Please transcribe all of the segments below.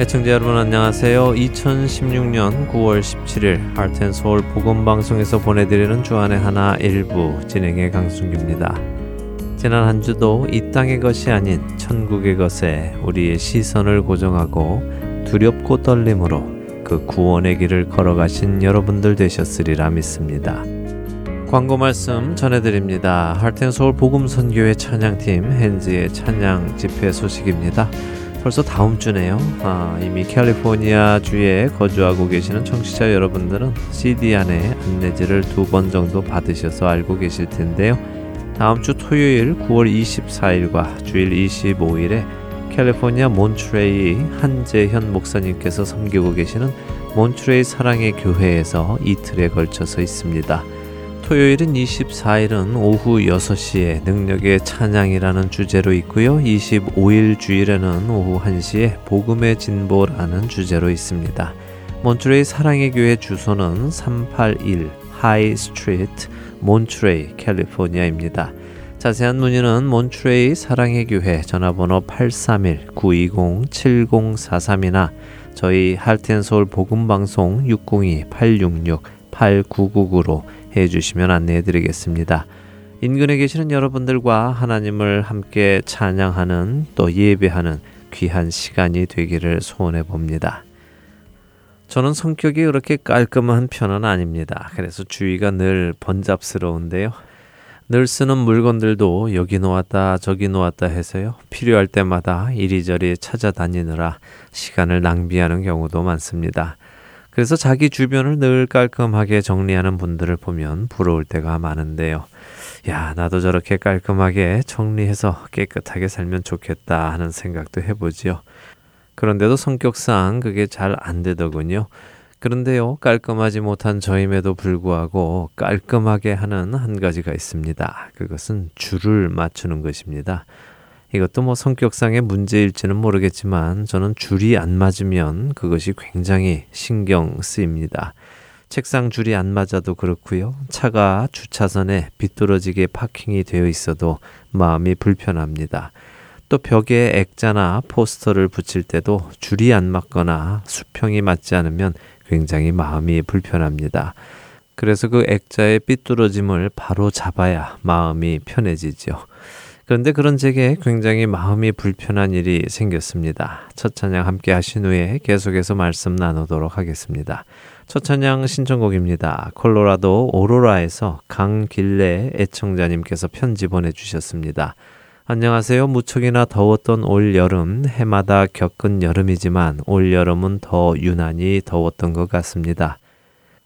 애청자 여러분 안녕하세요. 2016년 9월 17일 하트앤서울 복음방송에서 보내드리는 주안의 하나 일부 진행의 강순기입니다. 지난 한 주도 이 땅의 것이 아닌 천국의 것에 우리의 시선을 고정하고 두렵고 떨림으로 그 구원의 길을 걸어가신 여러분들 되셨으리라 믿습니다. 광고 말씀 전해드립니다. 하트앤서울 복음선교회 찬양팀 헨즈의 찬양 집회 소식입니다. 벌써 다음 주네요. 아, 이미 캘리포니아 주에 거주하고 계시는 청취자 여러분들은 CD 안에 안내지를 두 번 정도 받으셔서 알고 계실 텐데요. 다음 주 토요일 9월 24일과 주일 25일에 캘리포니아 몬트레이 한재현 목사님께서 섬기고 계시는 몬트레이 사랑의 교회에서 이틀에 걸쳐서 있습니다. 토요일은 24일은 오후 6시에 능력의 찬양이라는 주제로 있고요. 25일 주일에는 오후 1시에 복음의 진보라는 주제로 있습니다. 몬트레이 사랑의 교회 주소는 381 High Street 몬트레이 캘리포니아입니다. 자세한 문의는 몬트레이 사랑의 교회 전화번호 831-920-7043이나 저희 Heart and Soul 복음방송 602-866-8999로 해 주시면 안내해 드리겠습니다. 인근에 계시는 여러분들과 하나님을 함께 찬양하는 또 예배하는 귀한 시간이 되기를 소원해 봅니다. 저는 성격이 그렇게 깔끔한 편은 아닙니다. 그래서 주위가 늘 번잡스러운데요. 늘 쓰는 물건들도 여기 놓았다 저기 놓았다 해서요. 필요할 때마다 이리저리 찾아다니느라 시간을 낭비하는 경우도 많습니다. 그래서 자기 주변을 늘 깔끔하게 정리하는 분들을 보면 부러울 때가 많은데요. 야, 나도 저렇게 깔끔하게 정리해서 깨끗하게 살면 좋겠다 하는 생각도 해보지요. 그런데도 성격상 그게 잘 안 되더군요. 그런데요, 깔끔하지 못한 저임에도 불구하고 깔끔하게 하는 한 가지가 있습니다. 그것은 줄을 맞추는 것입니다. 이것도 뭐 성격상의 문제일지는 모르겠지만 저는 줄이 안 맞으면 그것이 굉장히 신경 쓰입니다. 책상 줄이 안 맞아도 그렇고요. 차가 주차선에 비뚤어지게 파킹이 되어 있어도 마음이 불편합니다. 또 벽에 액자나 포스터를 붙일 때도 줄이 안 맞거나 수평이 맞지 않으면 굉장히 마음이 불편합니다. 그래서 그 액자의 삐뚤어짐을 바로 잡아야 마음이 편해지죠. 그런데 그런 제게 굉장히 마음이 불편한 일이 생겼습니다. 첫 찬양 함께 하신 후에 계속해서 말씀 나누도록 하겠습니다. 첫 찬양 신청곡입니다. 콜로라도 오로라에서 강길래 애청자님께서 편지 보내주셨습니다. 안녕하세요. 무척이나 더웠던 올 여름, 해마다 겪은 여름이지만 올 여름은 더 유난히 더웠던 것 같습니다.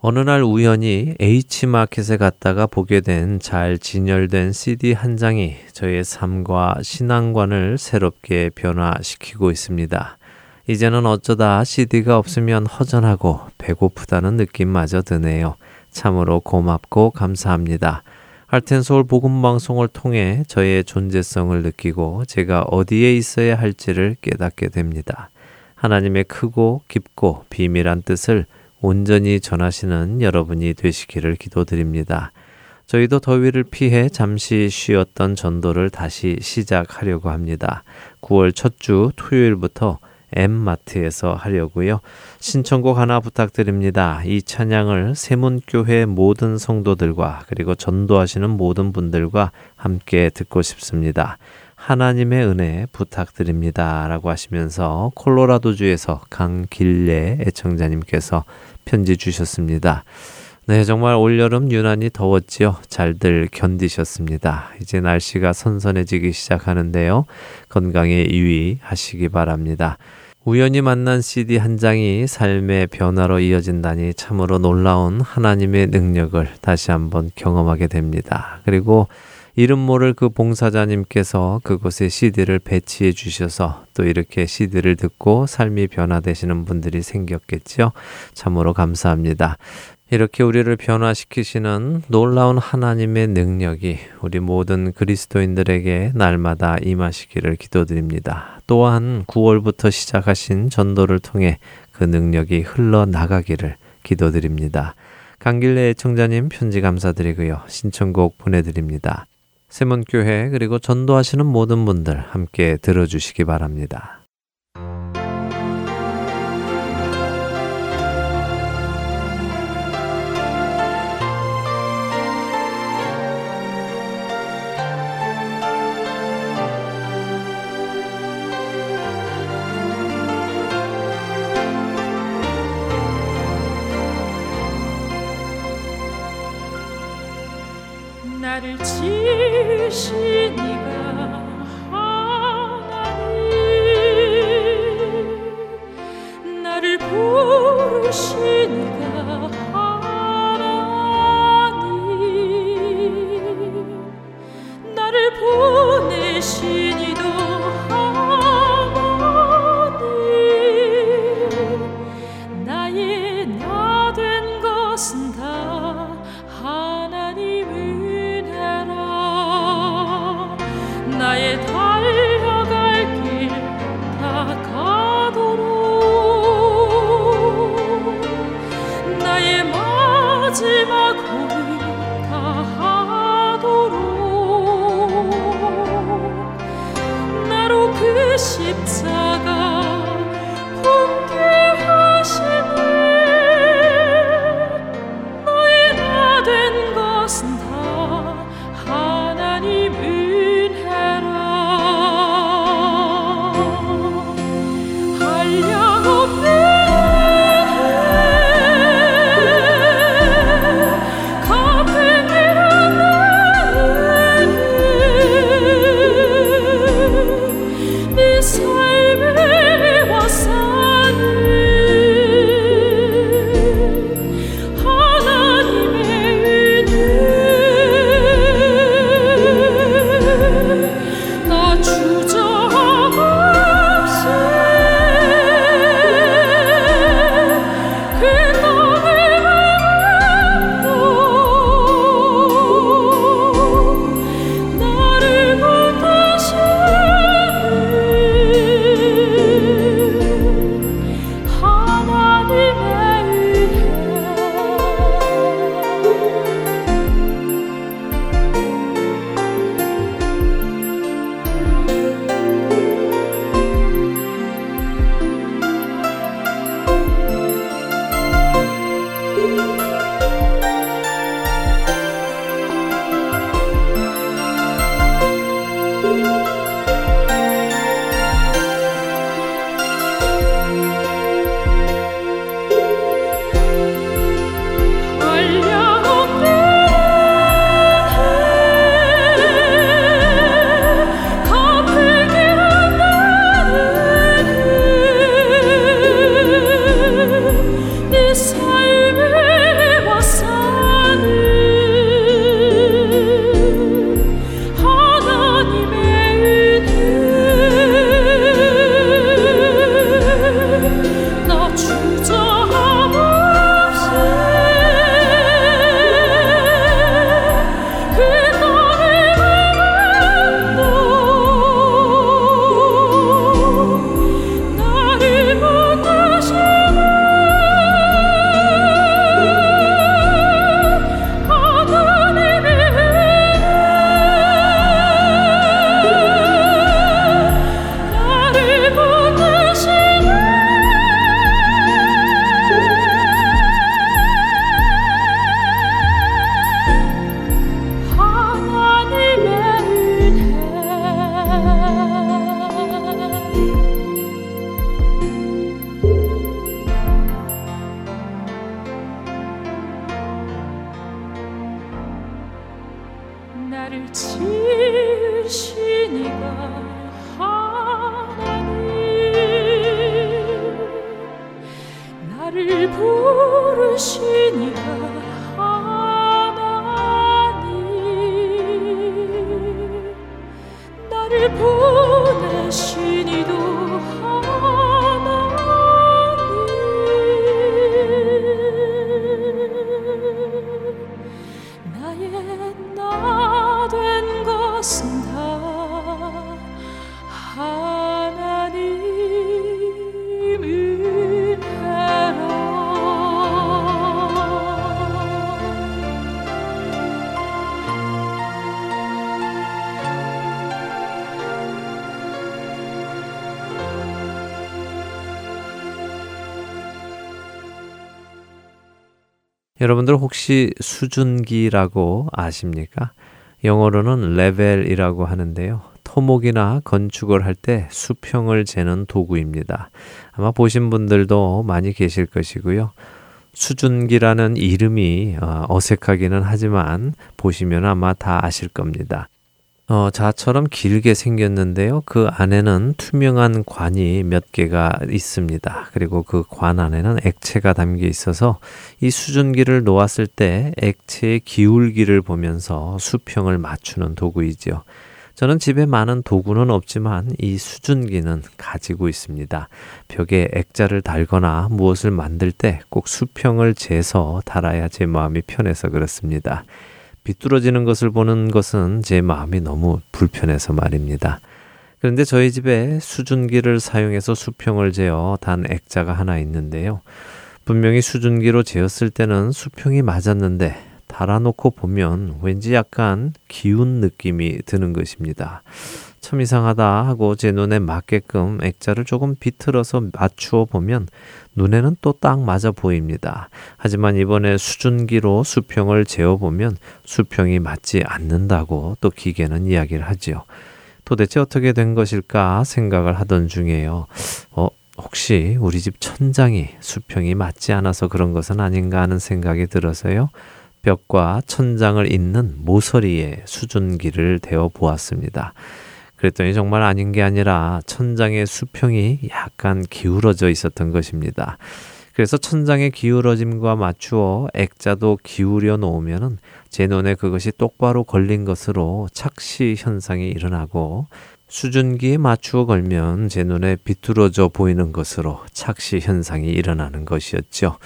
어느 날 우연히 H마켓에 갔다가 보게 된 잘 진열된 CD 한 장이 저의 삶과 신앙관을 새롭게 변화시키고 있습니다. 이제는 어쩌다 CD가 없으면 허전하고 배고프다는 느낌마저 드네요. 참으로 고맙고 감사합니다. 할텐서울 복음방송을 통해 저의 존재성을 느끼고 제가 어디에 있어야 할지를 깨닫게 됩니다. 하나님의 크고 깊고 비밀한 뜻을 온전히 전하시는 여러분이 되시기를 기도드립니다. 저희도 더위를 피해 잠시 쉬었던 전도를 다시 시작하려고 합니다. 9월 첫 주 토요일부터 M마트에서 하려고요. 신청곡 하나 부탁드립니다. 이 찬양을 세문교회 모든 성도들과 그리고 전도하시는 모든 분들과 함께 듣고 싶습니다. 하나님의 은혜 부탁드립니다. 라고 하시면서 콜로라도주에서 강길래 애청자님께서 편지 주셨습니다. 네, 정말 올여름 유난히 더웠지요. 잘들 견디셨습니다. 이제 날씨가 선선해지기 시작하는데요. 건강에 유의하시기 바랍니다. 우연히 만난 CD 한 장이 삶의 변화로 이어진다니 참으로 놀라운 하나님의 능력을 다시 한번 경험하게 됩니다. 그리고 이름 모를 그 봉사자님께서 그곳에 CD를 배치해 주셔서 또 이렇게 CD를 듣고 삶이 변화되시는 분들이 생겼겠죠. 참으로 감사합니다. 이렇게 우리를 변화시키시는 놀라운 하나님의 능력이 우리 모든 그리스도인들에게 날마다 임하시기를 기도드립니다. 또한 9월부터 시작하신 전도를 통해 그 능력이 흘러나가기를 기도드립니다. 강길래 애청자님 편지 감사드리고요. 신청곡 보내드립니다. 세문교회 그리고 전도하시는 모든 분들 함께 들어주시기 바랍니다. 나를 지으신 이가 하나님. 나를 부르신 이가 여러분들 혹시 수증기라고 아십니까? 영어로는 레벨이라고 하는데요. 토목이나 건축을 할 때 수평을 재는 도구입니다. 아마 보신 분들도 많이 계실 것이고요. 수증기라는 이름이 어, 어색하기는 하지만 보시면 아마 다 아실 겁니다. 어, 자처럼 길게 생겼는데요. 그 안에는 투명한 관이 몇 개가 있습니다. 그리고 그 관 안에는 액체가 담겨 있어서 이 수증기를 놓았을 때 액체의 기울기를 보면서 수평을 맞추는 도구이지요. 저는 집에 많은 도구는 없지만 이 수증기는 가지고 있습니다. 벽에 액자를 달거나 무엇을 만들 때 꼭 수평을 재서 달아야 제 마음이 편해서 그렇습니다. 비뚤어지는 것을 보는 것은 제 마음이 너무 불편해서 말입니다. 그런데 저희 집에 수증기를 사용해서 수평을 재어 단 액자가 하나 있는데요. 분명히 수증기로 재었을 때는 수평이 맞았는데 달아놓고 보면 왠지 약간 기운 느낌이 드는 것입니다. 참 이상하다 하고 제 눈에 맞게끔 액자를 조금 비틀어서 맞추어 보면 눈에는 또 딱 맞아 보입니다. 하지만 이번에 수준기로 수평을 재어 보면 수평이 맞지 않는다고 또 기계는 이야기를 하지요. 도대체 어떻게 된 것일까 생각을 하던 중에요. 어, 혹시 우리 집 천장이 수평이 맞지 않아서 그런 것은 아닌가 하는 생각이 들어서요. 벽과 천장을 잇는 모서리에 수준기를 대어 보았습니다. 그랬더니 정말 아닌 게 아니라 천장의 수평이 약간 기울어져 있었던 것입니다. 그래서 천장의 기울어짐과 맞추어 액자도 기울여 놓으면은 제 눈에 그것이 똑바로 걸린 것으로 착시 현상이 일어나고 수준기에 맞추어 걸면 제 눈에 비뚤어져 보이는 것으로 착시 현상이 일어나는 것이었죠.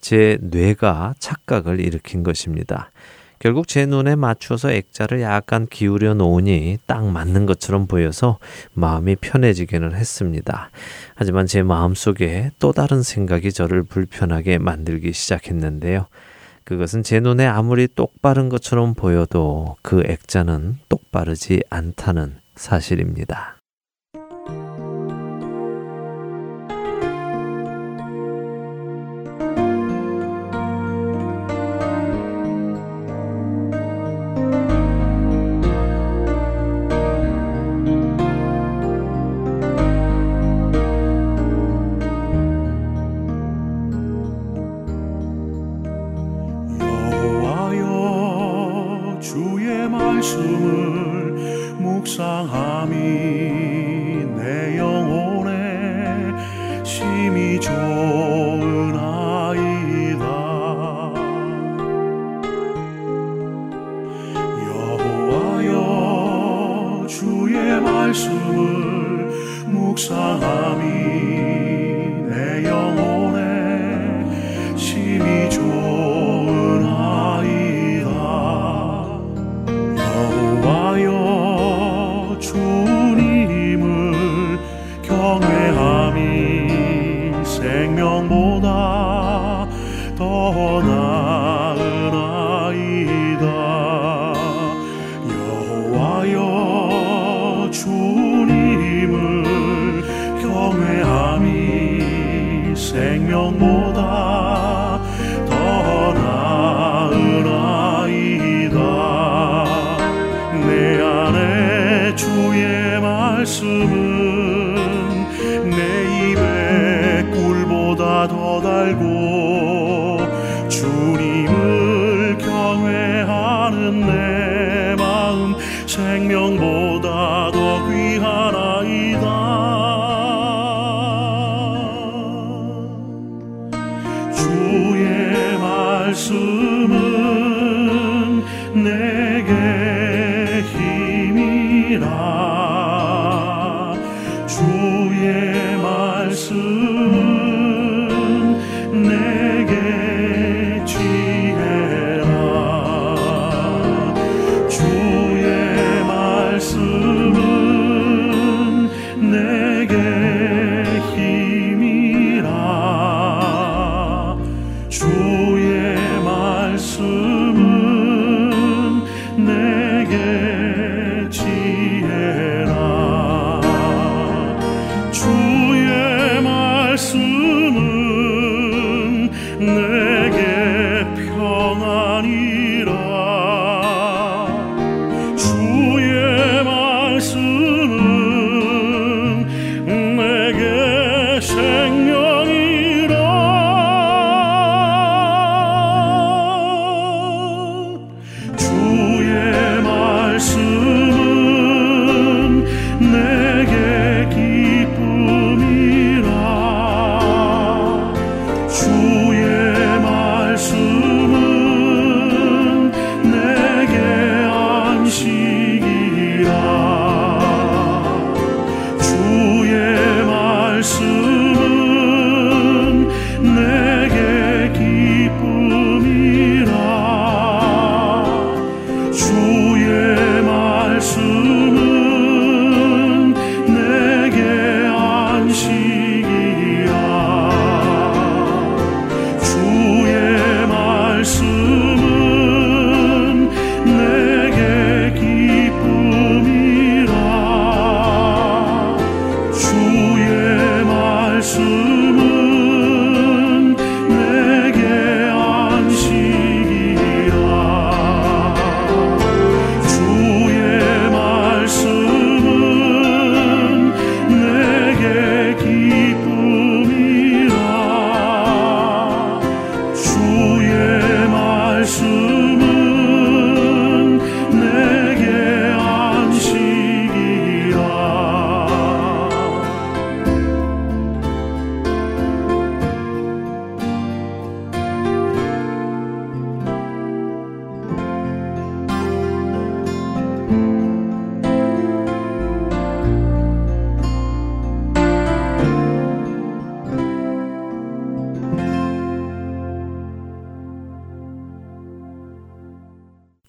제 뇌가 착각을 일으킨 것입니다. 결국 제 눈에 맞추어서 액자를 약간 기울여 놓으니 딱 맞는 것처럼 보여서 마음이 편해지기는 했습니다. 하지만 제 마음 속에 또 다른 생각이 저를 불편하게 만들기 시작했는데요. 그것은 제 눈에 아무리 똑바른 것처럼 보여도 그 액자는 똑바르지 않다는 사실입니다.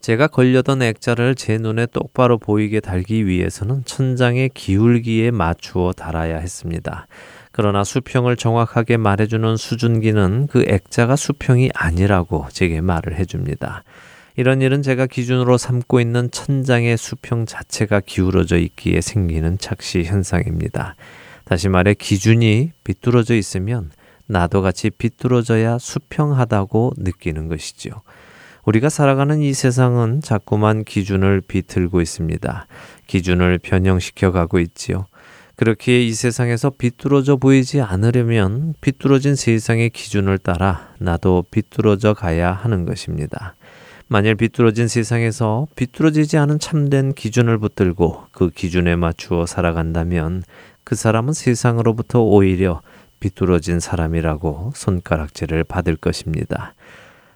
제가 걸려던 액자를 제 눈에 똑바로 보이게 달기 위해서는 천장의 기울기에 맞추어 달아야 했습니다. 그러나 수평을 정확하게 말해주는 수준기는 그 액자가 수평이 아니라고 제게 말을 해줍니다. 이런 일은 제가 기준으로 삼고 있는 천장의 수평 자체가 기울어져 있기에 생기는 착시 현상입니다. 다시 말해 기준이 비뚤어져 있으면 나도 같이 비뚤어져야 수평하다고 느끼는 것이지요. 우리가 살아가는 이 세상은 자꾸만 기준을 비틀고 있습니다. 기준을 변형시켜 가고 있지요. 그렇게 이 세상에서 비뚤어져 보이지 않으려면 비뚤어진 세상의 기준을 따라 나도 비뚤어져 가야 하는 것입니다. 만일 비뚤어진 세상에서 비뚤어지지 않은 참된 기준을 붙들고 그 기준에 맞추어 살아간다면 그 사람은 세상으로부터 오히려 비뚤어진 사람이라고 손가락질을 받을 것입니다.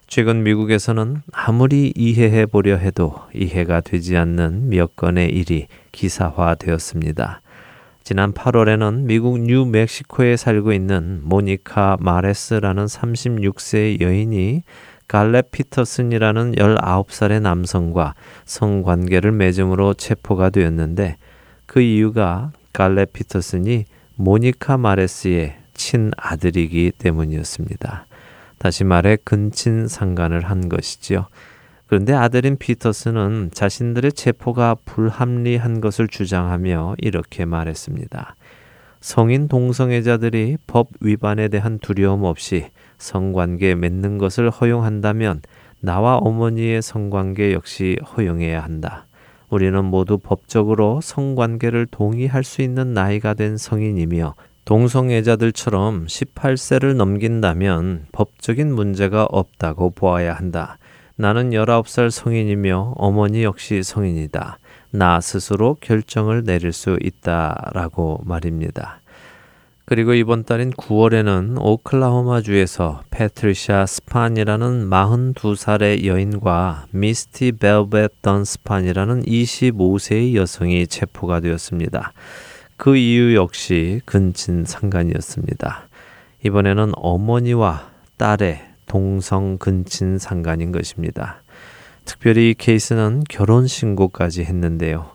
최근 미국에서는 아무리 이해해 보려 해도 이해가 되지 않는 몇 건의 일이 기사화되었습니다. 지난 8월에는 미국 뉴멕시코에 살고 있는 모니카 마레스라는 36세의 여인이 갈렙 피터슨이라는 19살의 남성과 성관계를 맺음으로 체포가 되었는데 그 이유가 갈렙 피터슨이 모니카 마레스의 친아들이기 때문이었습니다. 다시 말해 근친 상간을 한 것이지요. 그런데 아들인 피터스는 자신들의 체포가 불합리한 것을 주장하며 이렇게 말했습니다. 성인 동성애자들이 법 위반에 대한 두려움 없이 성관계 맺는 것을 허용한다면 나와 어머니의 성관계 역시 허용해야 한다. 우리는 모두 법적으로 성관계를 동의할 수 있는 나이가 된 성인이며 동성애자들처럼 18세를 넘긴다면 법적인 문제가 없다고 보아야 한다. 나는 19살 성인이며 어머니 역시 성인이다. 나 스스로 결정을 내릴 수 있다 라고 말입니다. 그리고 이번 달인 9월에는 오클라호마주에서 패트리샤 스판이라는 42살의 여인과 미스티 벨벳 던 스판이라는 25세의 여성이 체포가 되었습니다. 그 이유 역시 근친 상간이었습니다. 이번에는 어머니와 딸의 동성 근친 상간인 것입니다. 특별히 이 케이스는 결혼 신고까지 했는데요.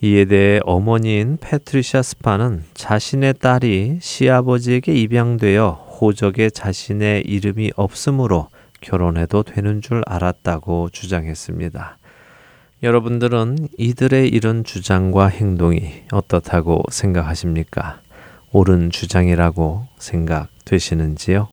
이에 대해 어머니인 패트리샤 스파는 자신의 딸이 시아버지에게 입양되어 호적에 자신의 이름이 없으므로 결혼해도 되는 줄 알았다고 주장했습니다. 여러분들은 이들의 이런 주장과 행동이 어떻다고 생각하십니까? 옳은 주장이라고 생각되시는지요?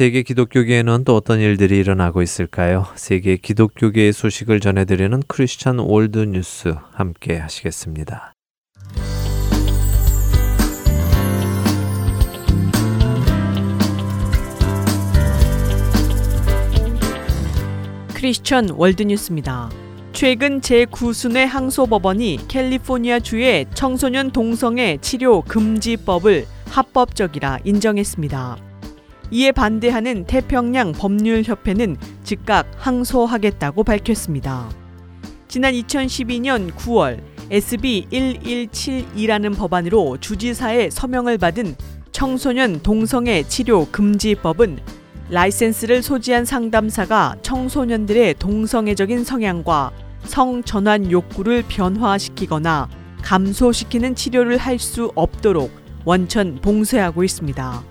세계 기독교계에는 또 어떤 일들이 일어나고 있을까요? 세계 기독교계의 소식을 전해드리는 크리스천 월드 뉴스 함께 하시겠습니다. 크리스천 월드뉴스입니다. 최근 제9순회 항소법원이 캘리포니아 주의 청소년 동성애 치료 금지법을 합법적이라 인정했습니다. 이에 반대하는 태평양 법률협회는 즉각 항소하겠다고 밝혔습니다. 지난 2012년 9월 SB 1172라는 법안으로 주지사의 서명을 받은 청소년 동성애 치료 금지법은 라이센스를 소지한 상담사가 청소년들의 동성애적인 성향과 성 전환 욕구를 변화시키거나 감소시키는 치료를 할 수 없도록 원천 봉쇄하고 있습니다.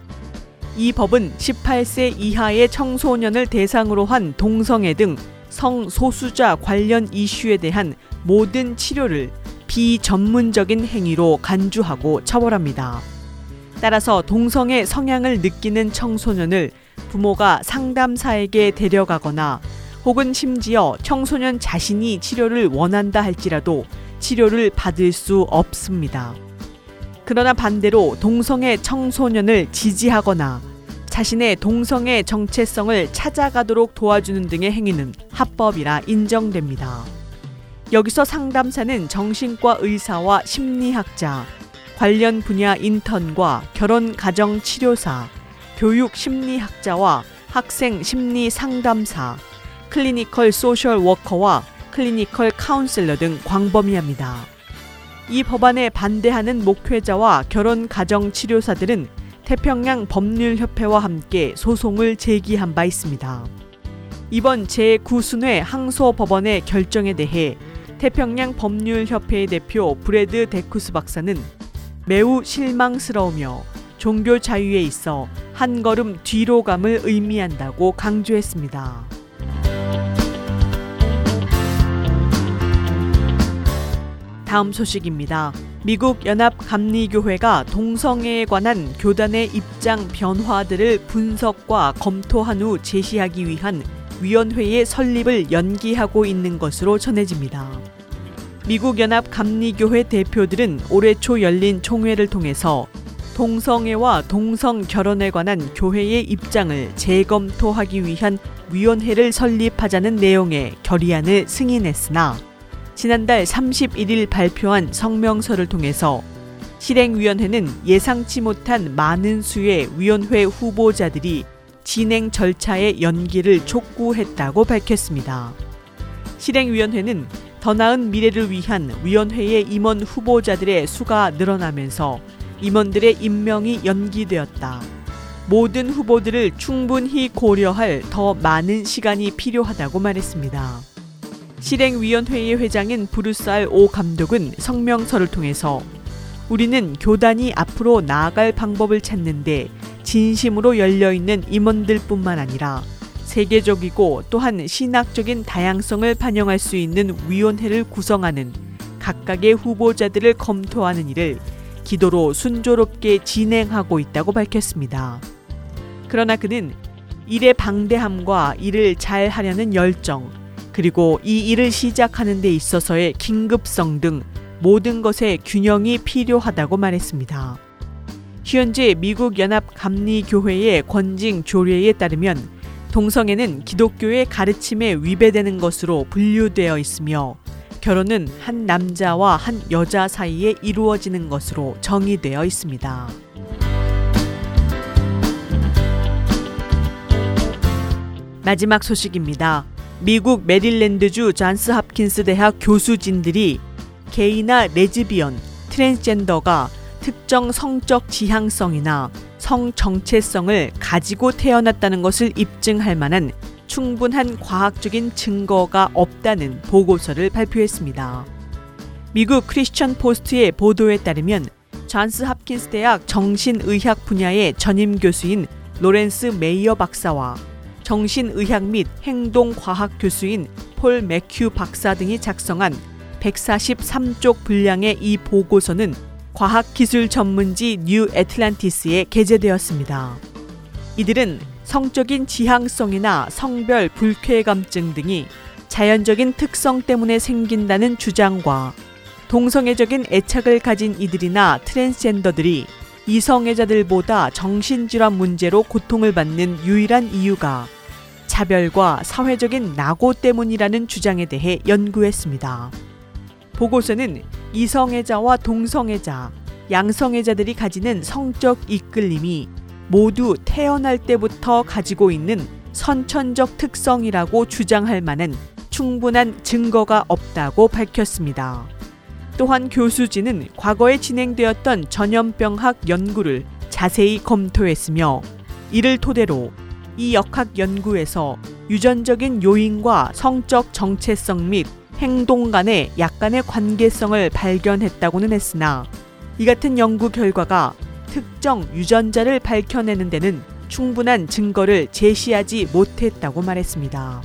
이 법은 18세 이하의 청소년을 대상으로 한 동성애 등 성소수자 관련 이슈에 대한 모든 치료를 비전문적인 행위로 간주하고 처벌합니다. 따라서 동성애 성향을 느끼는 청소년을 부모가 상담사에게 데려가거나 혹은 심지어 청소년 자신이 치료를 원한다 할지라도 치료를 받을 수 없습니다. 그러나 반대로 동성애 청소년을 지지하거나 자신의 동성애 정체성을 찾아가도록 도와주는 등의 행위는 합법이라 인정됩니다. 여기서 상담사는 정신과 의사와 심리학자, 관련 분야 인턴과 결혼 가정 치료사, 교육 심리학자와 학생 심리 상담사, clinical social worker와 clinical counselor 등 광범위합니다. 이 법안에 반대하는 목회자와 결혼 가정 치료사들은 태평양 법률협회와 함께 소송을 제기한 바 있습니다. 이번 제9순회 항소 법원의 결정에 대해 태평양 법률협회의 대표 브레드 데쿠스 박사는 매우 실망스러우며 종교 자유에 있어 한 걸음 뒤로 감을 의미한다고 강조했습니다. 다음 소식입니다. 미국 연합 감리교회가 동성애에 관한 교단의 입장 변화들을 분석과 검토한 후 제시하기 위한 위원회의 설립을 연기하고 있는 것으로 전해집니다. 미국 연합 감리교회 대표들은 올해 초 열린 총회를 통해서 동성애와 동성 결혼에 관한 교회의 입장을 재검토하기 위한 위원회를 설립하자는 내용의 결의안을 승인했으나 지난달 31일 발표한 성명서를 통해서 실행위원회는 예상치 못한 많은 수의 위원회 후보자들이 진행 절차의 연기를 촉구했다고 밝혔습니다. 실행위원회는 더 나은 미래를 위한 위원회의 임원 후보자들의 수가 늘어나면서 임원들의 임명이 연기되었다. 모든 후보들을 충분히 고려할 더 많은 시간이 필요하다고 말했습니다. 실행위원회의 회장인 브루스 오 감독은 성명서를 통해서 우리는 교단이 앞으로 나아갈 방법을 찾는데 진심으로 열려있는 임원들 뿐만 아니라 세계적이고 또한 신학적인 다양성을 반영할 수 있는 위원회를 구성하는 각각의 후보자들을 검토하는 일을 기도로 순조롭게 진행하고 있다고 밝혔습니다. 그러나 그는 일의 방대함과 일을 잘 하려는 열정, 그리고 이 일을 시작하는 데 있어서의 긴급성 등 모든 것에 균형이 필요하다고 말했습니다. 현재 미국 연합 감리 교회의 권징 조례에 따르면 동성애는 기독교의 가르침에 위배되는 것으로 분류되어 있으며 결혼은 한 남자와 한 여자 사이에 이루어지는 것으로 정의되어 있습니다. 마지막 소식입니다. 미국 메릴랜드주 잔스 합킨스 대학 교수진들이 게이나 레즈비언, 트랜스젠더가 특정 성적 지향성이나 성 정체성을 가지고 태어났다는 것을 입증할 만한 충분한 과학적인 증거가 없다는 보고서를 발표했습니다. 미국 Christian Post의 보도에 따르면 Johns Hopkins 대학 정신의학 분야의 전임 교수인 로렌스 메이어 박사와 정신의학 및 행동과학 교수인 폴 맥큐 박사 등이 작성한 143쪽 분량의 이 보고서는 과학기술 전문지 New Atlantis에 게재되었습니다. 이들은 성적인 지향성이나 성별 불쾌감증 등이 자연적인 특성 때문에 생긴다는 주장과 동성애적인 애착을 가진 이들이나 트랜스젠더들이 이성애자들보다 정신질환 문제로 고통을 받는 유일한 이유가 차별과 사회적인 낙오 때문이라는 주장에 대해 연구했습니다. 보고서는 이성애자와 동성애자, 양성애자들이 가지는 성적 이끌림이 모두 태어날 때부터 가지고 있는 선천적 특성이라고 주장할 만한 충분한 증거가 없다고 밝혔습니다. 또한 교수진은 과거에 진행되었던 전염병학 연구를 자세히 검토했으며 이를 토대로 이 역학 연구에서 유전적인 요인과 성적 정체성 및 행동 간의 약간의 관계성을 발견했다고는 했으나 이 같은 연구 결과가 특정 유전자를 밝혀내는 데는 충분한 증거를 제시하지 못했다고 말했습니다.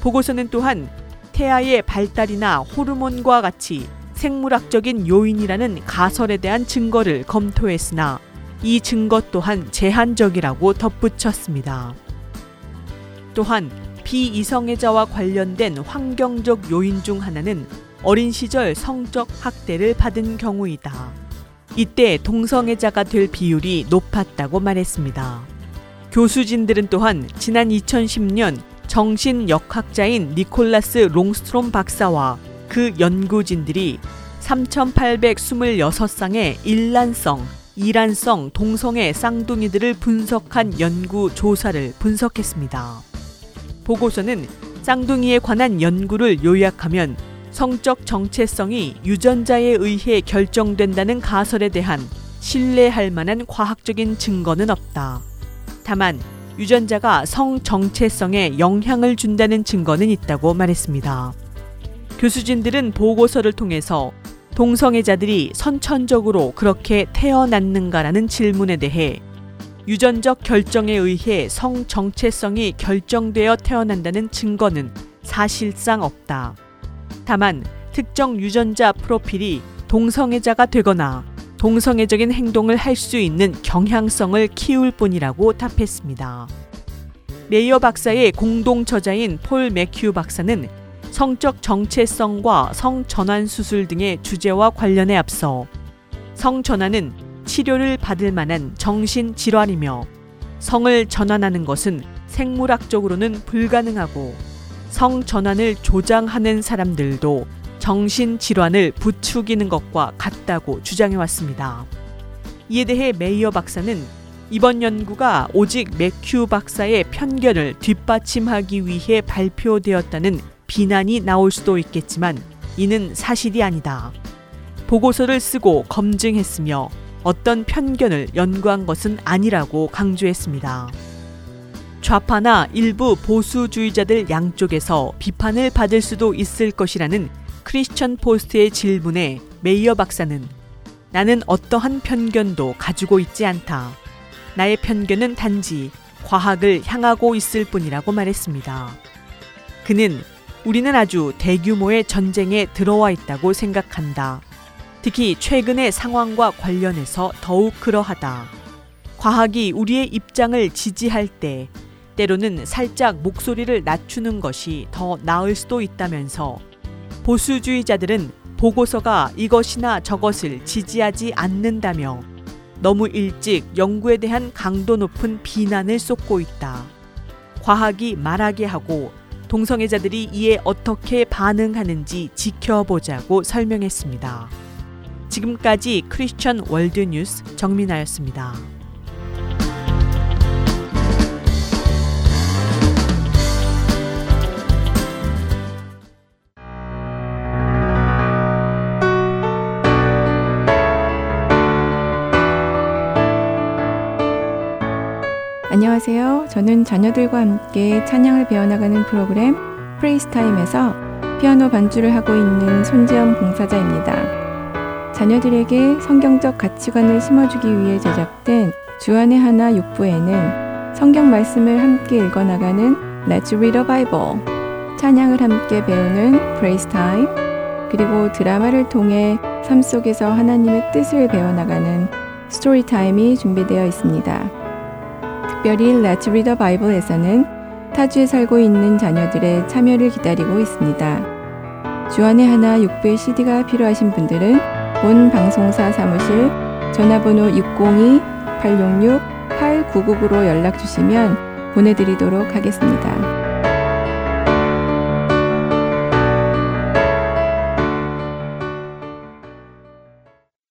보고서는 또한 태아의 발달이나 호르몬과 같이 생물학적인 요인이라는 가설에 대한 증거를 검토했으나 이 증거 또한 제한적이라고 덧붙였습니다. 또한 비이성애자와 관련된 환경적 요인 중 하나는 어린 시절 성적 학대를 받은 경우이다. 이때 동성애자가 될 비율이 높았다고 말했습니다. 교수진들은 또한 지난 2010년 정신역학자인 니콜라스 롱스트롬 박사와 그 연구진들이 3,826쌍의 일란성, 이란성 동성애 쌍둥이들을 분석한 연구 조사를 분석했습니다. 보고서는 쌍둥이에 관한 연구를 요약하면 성적 정체성이 유전자에 의해 결정된다는 가설에 대한 신뢰할 만한 과학적인 증거는 없다. 다만 유전자가 성 정체성에 영향을 준다는 증거는 있다고 말했습니다. 교수진들은 보고서를 통해서 동성애자들이 선천적으로 그렇게 태어났는가라는 질문에 대해 유전적 결정에 의해 성 정체성이 결정되어 태어난다는 증거는 사실상 없다. 다만 특정 유전자 프로필이 동성애자가 되거나 동성애적인 행동을 할 수 있는 경향성을 키울 뿐이라고 답했습니다. 메이어 박사의 공동 저자인 폴 맥휴 박사는 성적 정체성과 성전환 수술 등의 주제와 관련해 앞서 성전환은 치료를 받을 만한 정신 질환이며 성을 전환하는 것은 생물학적으로는 불가능하고 성전환을 조장하는 사람들도 정신 질환을 부추기는 것과 같다고 주장해 왔습니다. 이에 대해 메이어 박사는 이번 연구가 오직 맥큐 박사의 편견을 뒷받침하기 위해 발표되었다는 비난이 나올 수도 있겠지만 이는 사실이 아니다. 보고서를 쓰고 검증했으며 어떤 편견을 연구한 것은 아니라고 강조했습니다. 좌파나 일부 보수주의자들 양쪽에서 비판을 받을 수도 있을 것이라는 크리스천 포스트의 질문에 메이어 박사는 나는 어떠한 편견도 가지고 있지 않다. 나의 편견은 단지 과학을 향하고 있을 뿐이라고 말했습니다. 그는 우리는 아주 대규모의 전쟁에 들어와 있다고 생각한다. 특히 최근의 상황과 관련해서 더욱 그러하다. 과학이 우리의 입장을 지지할 때 때로는 살짝 목소리를 낮추는 것이 더 나을 수도 있다면서 보수주의자들은 보고서가 이것이나 저것을 지지하지 않는다며 너무 일찍 연구에 대한 강도 높은 비난을 쏟고 있다. 과학이 말하게 하고 동성애자들이 이에 어떻게 반응하는지 지켜보자고 설명했습니다. 지금까지 크리스천 월드뉴스 정민아였습니다. 안녕하세요. 저는 자녀들과 함께 찬양을 배워나가는 프로그램 Praise Time에서 피아노 반주를 하고 있는 손지연 봉사자입니다. 자녀들에게 성경적 가치관을 심어주기 위해 제작된 주안의 하나 6부에는 성경 말씀을 함께 읽어나가는 Let's Read a Bible, 찬양을 함께 배우는 Praise Time, 그리고 드라마를 통해 삶 속에서 하나님의 뜻을 배워나가는 스토리 타임이 준비되어 있습니다. 특별히 Let's Read the Bible에서는 타주에 살고 있는 자녀들의 참여를 기다리고 있습니다. 주안의 하나 6배 CD가 필요하신 분들은 본 방송사 사무실 전화번호 602-866-8999로 연락 주시면 보내드리도록 하겠습니다.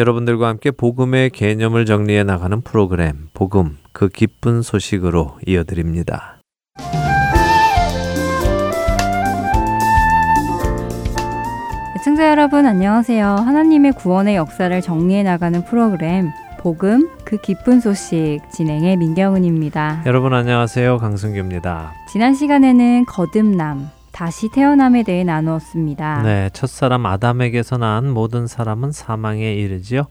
여러분들과 함께 복음의 개념을 정리해 나가는 프로그램 복음 그 기쁜 소식으로 이어드립니다. 애청자 여러분 안녕하세요. 하나님의 구원의 역사를 정리해 나가는 프로그램 복음 그 기쁜 소식 진행의 민경은입니다. 여러분 안녕하세요. 강승규입니다. 지난 시간에는 거듭남 다시 태어남에 대해 나누었습니다. 네, 첫사람 아담에게서 난 모든 사람은 사망에 이르지요.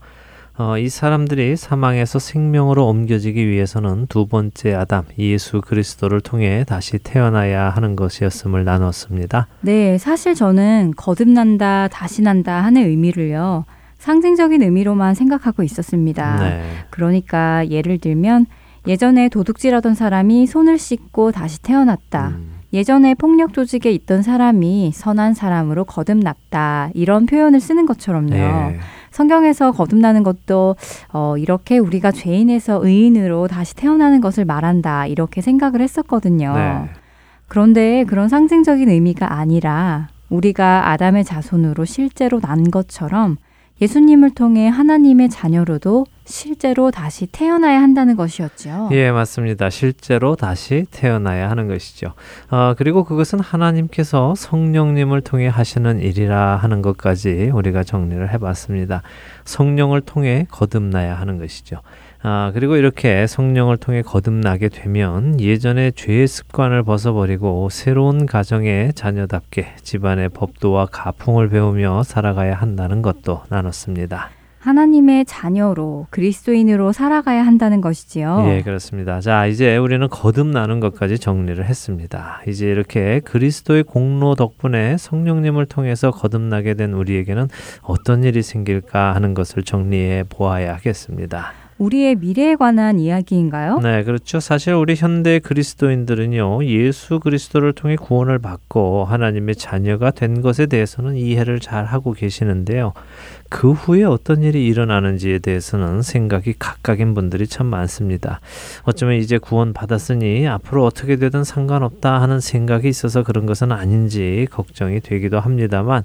어, 이 사람들이 사망에서 생명으로 옮겨지기 위해서는 두 번째 아담 예수 그리스도를 통해 다시 태어나야 하는 것이었음을 나눴습니다. 네, 사실 저는 거듭난다, 다시 난다 하는 의미를요. 상징적인 의미로만 생각하고 있었습니다. 네. 그러니까 예를 들면 예전에 도둑질하던 사람이 손을 씻고 다시 태어났다. 음. 예전에 폭력 조직에 있던 사람이 선한 사람으로 거듭났다. 이런 표현을 쓰는 것처럼요. 네. 성경에서 거듭나는 것도 어, 이렇게 우리가 죄인에서 의인으로 다시 태어나는 것을 말한다. 이렇게 생각을 했었거든요. 네. 그런데 그런 상징적인 의미가 아니라 우리가 아담의 자손으로 실제로 난 것처럼 예수님을 통해 하나님의 자녀로도 실제로 다시 태어나야 한다는 것이었죠. 예, 맞습니다. 실제로 다시 태어나야 하는 것이죠. 어, 그리고 그것은 하나님께서 성령님을 통해 하시는 일이라 하는 것까지 우리가 정리를 해봤습니다. 성령을 통해 거듭나야 하는 것이죠. 아, 그리고 이렇게 성령을 통해 거듭나게 되면 예전의 죄의 습관을 벗어버리고 새로운 가정의 자녀답게 집안의 법도와 가풍을 배우며 살아가야 한다는 것도 나눴습니다. 하나님의 자녀로 그리스도인으로 살아가야 한다는 것이지요. 예, 그렇습니다. 자, 이제 우리는 거듭나는 것까지 정리를 했습니다. 이제 이렇게 그리스도의 공로 덕분에 성령님을 통해서 거듭나게 된 우리에게는 어떤 일이 생길까 하는 것을 정리해 보아야 하겠습니다. 우리의 미래에 관한 이야기인가요? 네, 그렇죠. 사실 우리 현대 그리스도인들은요, 예수 그리스도를 통해 구원을 받고 하나님의 자녀가 된 것에 대해서는 이해를 잘 하고 계시는데요. 그 후에 어떤 일이 일어나는지에 대해서는 생각이 각각인 분들이 참 많습니다. 어쩌면 이제 구원 받았으니 앞으로 어떻게 되든 상관없다 하는 생각이 있어서 그런 것은 아닌지 걱정이 되기도 합니다만,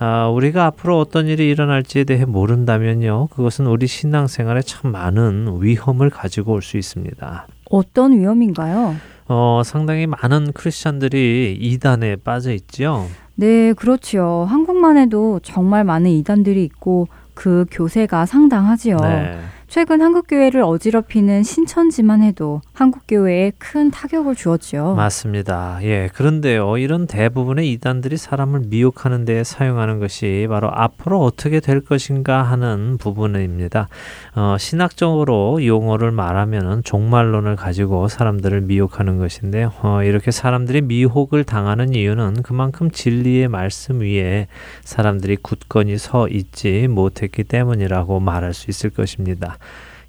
아, 우리가 앞으로 어떤 일이 일어날지에 대해 모른다면요. 그것은 우리 신앙생활에 참 많은 위험을 가지고 올 수 있습니다. 어떤 위험인가요? 어, 상당히 많은 크리스천들이 이단에 빠져 있지요. 네, 그렇지요. 한국만 해도 정말 많은 이단들이 있고 그 교세가 상당하지요. 네. 최근 한국교회를 어지럽히는 신천지만 해도 한국교회에 큰 타격을 주었지요. 맞습니다. 예. 그런데요, 이런 대부분의 이단들이 사람을 미혹하는 데 사용하는 것이 바로 앞으로 어떻게 될 것인가 하는 부분입니다. 어, 신학적으로 용어를 말하면 종말론을 가지고 사람들을 미혹하는 것인데, 어, 이렇게 사람들이 미혹을 당하는 이유는 그만큼 진리의 말씀 위에 사람들이 굳건히 서 있지 못했기 때문이라고 말할 수 있을 것입니다.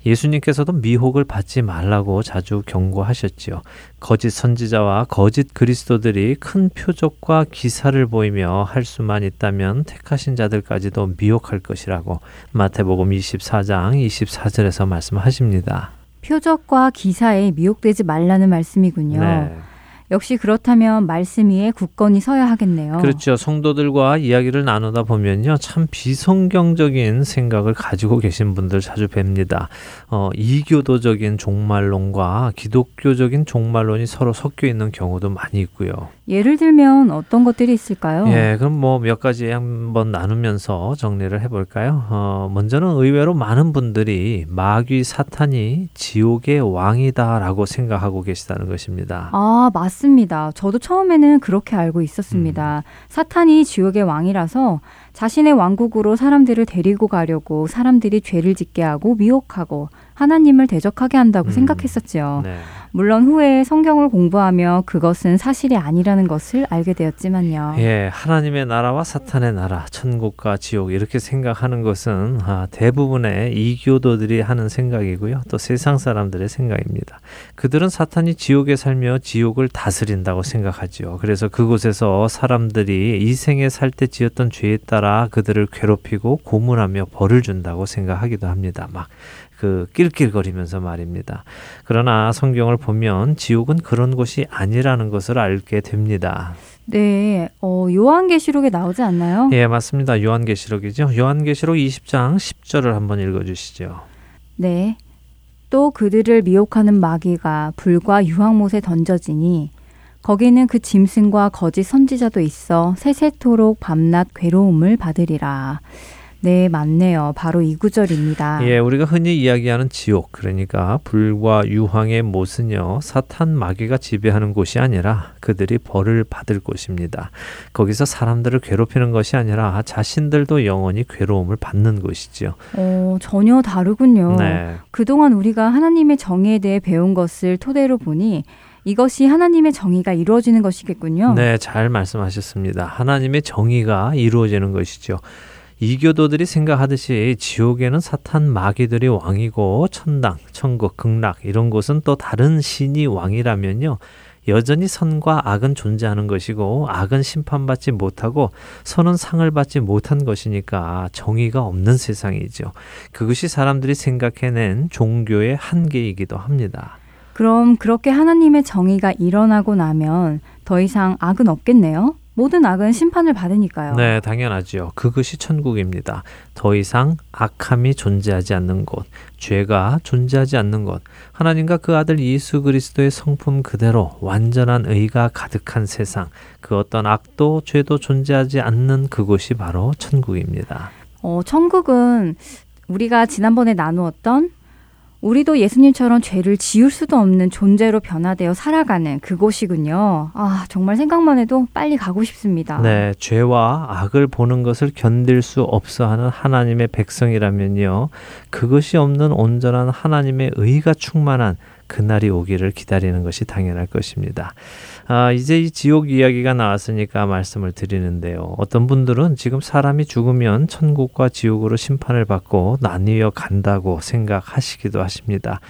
예수님께서도 미혹을 받지 말라고 자주 경고하셨지요. 거짓 선지자와 거짓 그리스도들이 큰 표적과 기사를 보이며 할 수만 있다면 택하신 자들까지도 미혹할 것이라고 마태복음 24장 24절에서 말씀하십니다. 표적과 기사에 미혹되지 말라는 말씀이군요. 네. 역시 그렇다면 말씀 위에 굳건히 서야 하겠네요. 그렇죠. 성도들과 이야기를 나누다 보면요. 참 비성경적인 생각을 가지고 계신 분들 자주 뵙니다. 어, 이교도적인 종말론과 기독교적인 종말론이 서로 섞여 있는 경우도 많이 있고요. 예를 들면 어떤 것들이 있을까요? 예, 그럼 뭐 몇 가지 한번 나누면서 정리를 해볼까요? 어, 먼저는 의외로 많은 분들이 마귀 사탄이 지옥의 왕이다라고 생각하고 계시다는 것입니다. 아, 맞습니다. 저도 처음에는 그렇게 알고 있었습니다. 음. 사탄이 지옥의 왕이라서 자신의 왕국으로 사람들을 데리고 가려고 사람들이 죄를 짓게 하고 미혹하고 하나님을 대적하게 한다고 음. 생각했었지요. 네. 물론 후에 성경을 공부하며 그것은 사실이 아니라는 것을 알게 되었지만요. 예, 하나님의 나라와 사탄의 나라, 천국과 지옥 이렇게 생각하는 것은 아, 대부분의 이교도들이 하는 생각이고요. 또 세상 사람들의 생각입니다. 그들은 사탄이 지옥에 살며 지옥을 다스린다고 생각하지요. 그래서 그곳에서 사람들이 이 생에 살 때 지었던 죄에 따라 그들을 괴롭히고 고문하며 벌을 준다고 생각하기도 합니다. 막 그 낄낄거리면서 말입니다. 그러나 성경을 보면 지옥은 그런 곳이 아니라는 것을 알게 됩니다. 네, 어, 요한계시록에 나오지 않나요? 예, 맞습니다. 요한계시록이죠. 요한계시록 20장 10절을 한번 읽어주시죠. 네, 또 그들을 미혹하는 마귀가 불과 유황못에 던져지니 거기는 그 짐승과 거짓 선지자도 있어 세세토록 밤낮 괴로움을 받으리라. 네, 맞네요. 바로 이 구절입니다. 예, 우리가 흔히 이야기하는 지옥, 그러니까 불과 유황의 못은요, 사탄 마귀가 지배하는 곳이 아니라 그들이 벌을 받을 곳입니다. 거기서 사람들을 괴롭히는 것이 아니라 자신들도 영원히 괴로움을 받는 곳이지요. 어, 전혀 다르군요. 네. 그동안 우리가 하나님의 정의에 대해 배운 것을 토대로 보니 이것이 하나님의 정의가 이루어지는 것이겠군요. 네, 잘 말씀하셨습니다. 하나님의 정의가 이루어지는 것이죠. 이교도들이 생각하듯이 지옥에는 사탄 마귀들이 왕이고 천당, 천국, 극락 이런 곳은 또 다른 신이 왕이라면요. 여전히 선과 악은 존재하는 것이고 악은 심판받지 못하고 선은 상을 받지 못한 것이니까 정의가 없는 세상이죠. 그것이 사람들이 생각해낸 종교의 한계이기도 합니다. 그럼 그렇게 하나님의 정의가 일어나고 나면 더 이상 악은 없겠네요? 모든 악은 심판을 받으니까요. 네, 당연하지요. 그것이 천국입니다. 더 이상 악함이 존재하지 않는 곳, 죄가 존재하지 않는 곳, 하나님과 그 아들 예수 그리스도의 성품 그대로 완전한 의가 가득한 세상, 그 어떤 악도 죄도 존재하지 않는 그곳이 바로 천국입니다. 어, 천국은 우리가 지난번에 나누었던 우리도 예수님처럼 죄를 지을 수도 없는 존재로 변화되어 살아가는 그곳이군요. 아, 정말 생각만 해도 빨리 가고 싶습니다. 네, 죄와 악을 보는 것을 견딜 수 없어 하는 하나님의 백성이라면요. 그것이 없는 온전한 하나님의 의가 충만한 그날이 오기를 기다리는 것이 당연할 것입니다. 아, 이제 이 지옥 이야기가 나왔으니까 말씀을 드리는데요. 어떤 분들은 지금 사람이 죽으면 천국과 지옥으로 심판을 받고 나뉘어 간다고 생각하시기도 하십니다.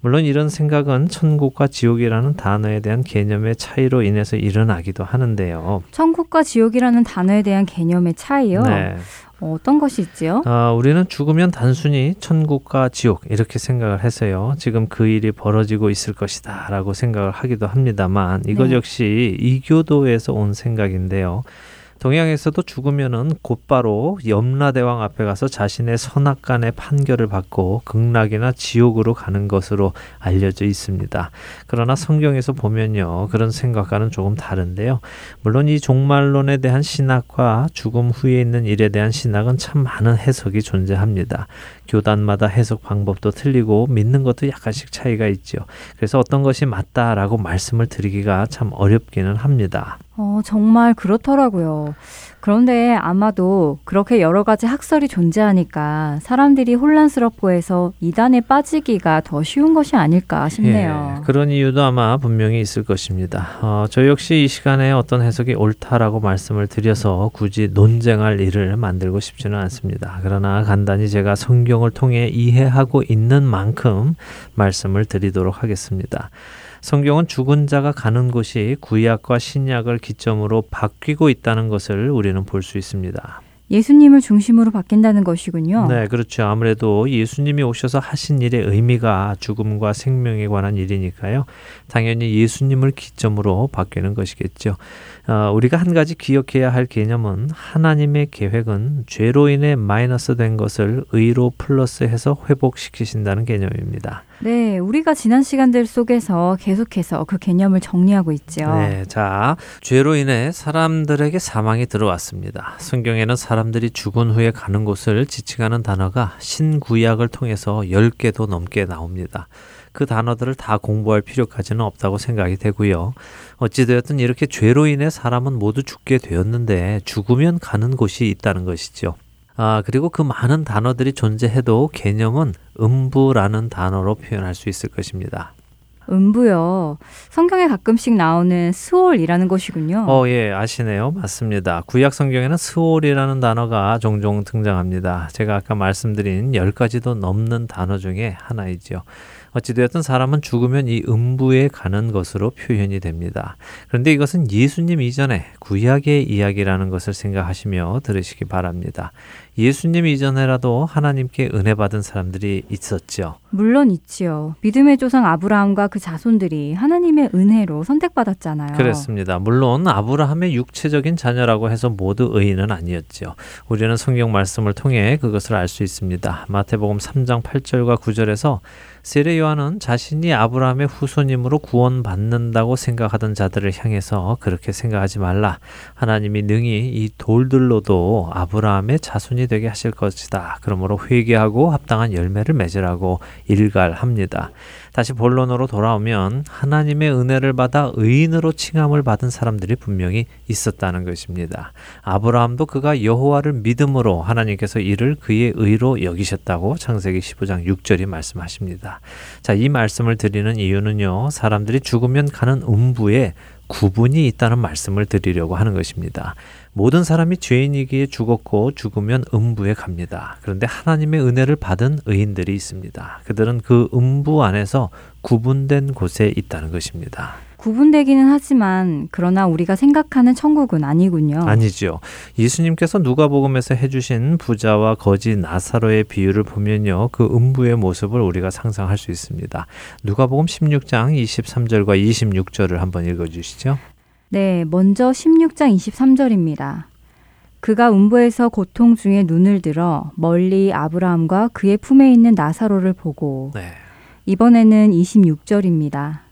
물론 이런 생각은 천국과 지옥이라는 단어에 대한 개념의 차이로 인해서 일어나기도 하는데요. 천국과 지옥이라는 단어에 대한 개념의 차이요? 네. 어떤 것이 있지요? 아, 우리는 죽으면 단순히 천국과 지옥 이렇게 생각을 해서요. 지금 그 일이 벌어지고 있을 것이다라고 생각을 하기도 합니다만 이것 네. 역시 이교도에서 온 생각인데요. 동양에서도 죽으면은 곧바로 염라대왕 앞에 가서 자신의 선악간의 판결을 받고 극락이나 지옥으로 가는 것으로 알려져 있습니다. 그러나 성경에서 보면요. 그런 생각과는 조금 다른데요. 물론 이 종말론에 대한 신학과 죽음 후에 있는 일에 대한 신학은 참 많은 해석이 존재합니다. 교단마다 해석 방법도 틀리고 믿는 것도 약간씩 차이가 있죠. 그래서 어떤 것이 맞다라고 말씀을 드리기가 참 어렵기는 합니다. 어, 정말 그렇더라고요. 그런데 아마도 그렇게 여러 가지 학설이 존재하니까 사람들이 혼란스럽고 해서 이단에 빠지기가 더 쉬운 것이 아닐까 싶네요. 예, 그런 이유도 아마 분명히 있을 것입니다. 어, 저 역시 이 시간에 어떤 해석이 옳다라고 말씀을 드려서 굳이 논쟁할 일을 만들고 싶지는 않습니다. 그러나 간단히 제가 성경을 통해 이해하고 있는 만큼 말씀을 드리도록 하겠습니다. 성경은 죽은 자가 가는 곳이 구약과 신약을 기점으로 바뀌고 있다는 것을 우리는 볼 수 있습니다. 예수님을 중심으로 바뀐다는 것이군요. 네, 그렇죠. 아무래도 예수님이 오셔서 하신 일의 의미가 죽음과 생명에 관한 일이니까요. 당연히 예수님을 기점으로 바뀌는 것이겠죠. 어, 우리가 한 가지 기억해야 할 개념은 하나님의 계획은 죄로 인해 마이너스 된 것을 의로 플러스해서 회복시키신다는 개념입니다. 네, 우리가 지난 시간들 속에서 계속해서 그 개념을 정리하고 있죠. 네, 자, 죄로 인해 사람들에게 사망이 들어왔습니다. 성경에는 사람들이 죽은 후에 가는 곳을 지칭하는 단어가 신구약을 통해서 10개도 넘게 나옵니다. 그 단어들을 다 공부할 필요까지는 없다고 생각이 되고요. 어찌되었든 이렇게 죄로 인해 사람은 모두 죽게 되었는데 죽으면 가는 곳이 있다는 것이죠. 아, 그리고 그 많은 단어들이 존재해도 개념은 음부라는 단어로 표현할 수 있을 것입니다. 음부요. 성경에 가끔씩 나오는 스올이라는 것이군요. 어, 예, 아시네요. 맞습니다. 구약 성경에는 스올이라는 단어가 종종 등장합니다. 제가 아까 말씀드린 10가지도 넘는 단어 중에 하나이죠. 어찌되었든 사람은 죽으면 이 음부에 가는 것으로 표현이 됩니다. 그런데 이것은 예수님 이전에 구약의 이야기라는 것을 생각하시며 들으시기 바랍니다. 예수님 이전에라도 하나님께 은혜 받은 사람들이 있었죠. 물론 있지요. 믿음의 조상 아브라함과 그 자손들이 하나님의 은혜로 선택받았잖아요. 그렇습니다. 물론 아브라함의 육체적인 자녀라고 해서 모두 의인은 아니었죠. 우리는 성경 말씀을 통해 그것을 알 수 있습니다. 마태복음 3장 8절과 9절에서 세례 요한은 자신이 아브라함의 후손임으로 구원받는다고 생각하던 자들을 향해서 그렇게 생각하지 말라. 하나님이 능히 이 돌들로도 아브라함의 자손이 되게 하실 것이다. 그러므로 회개하고 합당한 열매를 맺으라고 일갈합니다. 다시 본론으로 돌아오면 하나님의 은혜를 받아 의인으로 칭함을 받은 사람들이 분명히 있었다는 것입니다. 아브라함도 그가 여호와를 믿음으로 하나님께서 이를 그의 의로 여기셨다고 창세기 15장 6절이 말씀하십니다. 자, 이 말씀을 드리는 이유는요. 사람들이 죽으면 가는 음부에 구분이 있다는 말씀을 드리려고 하는 것입니다. 모든 사람이 죄인이기에 죽었고 죽으면 음부에 갑니다. 그런데 하나님의 은혜를 받은 의인들이 있습니다. 그들은 그 음부 안에서 구분된 곳에 있다는 것입니다. 구분되기는 하지만 그러나 우리가 생각하는 천국은 아니군요. 아니죠. 예수님께서 누가복음에서 해주신 부자와 거지 나사로의 비유를 보면요, 그 음부의 모습을 우리가 상상할 수 있습니다. 누가복음 16장 23절과 26절을 한번 읽어주시죠. 네, 먼저 16장 23절입니다. 그가 음부에서 고통 중에 눈을 들어 멀리 아브라함과 그의 품에 있는 나사로를 보고 네. 이번에는 26절입니다.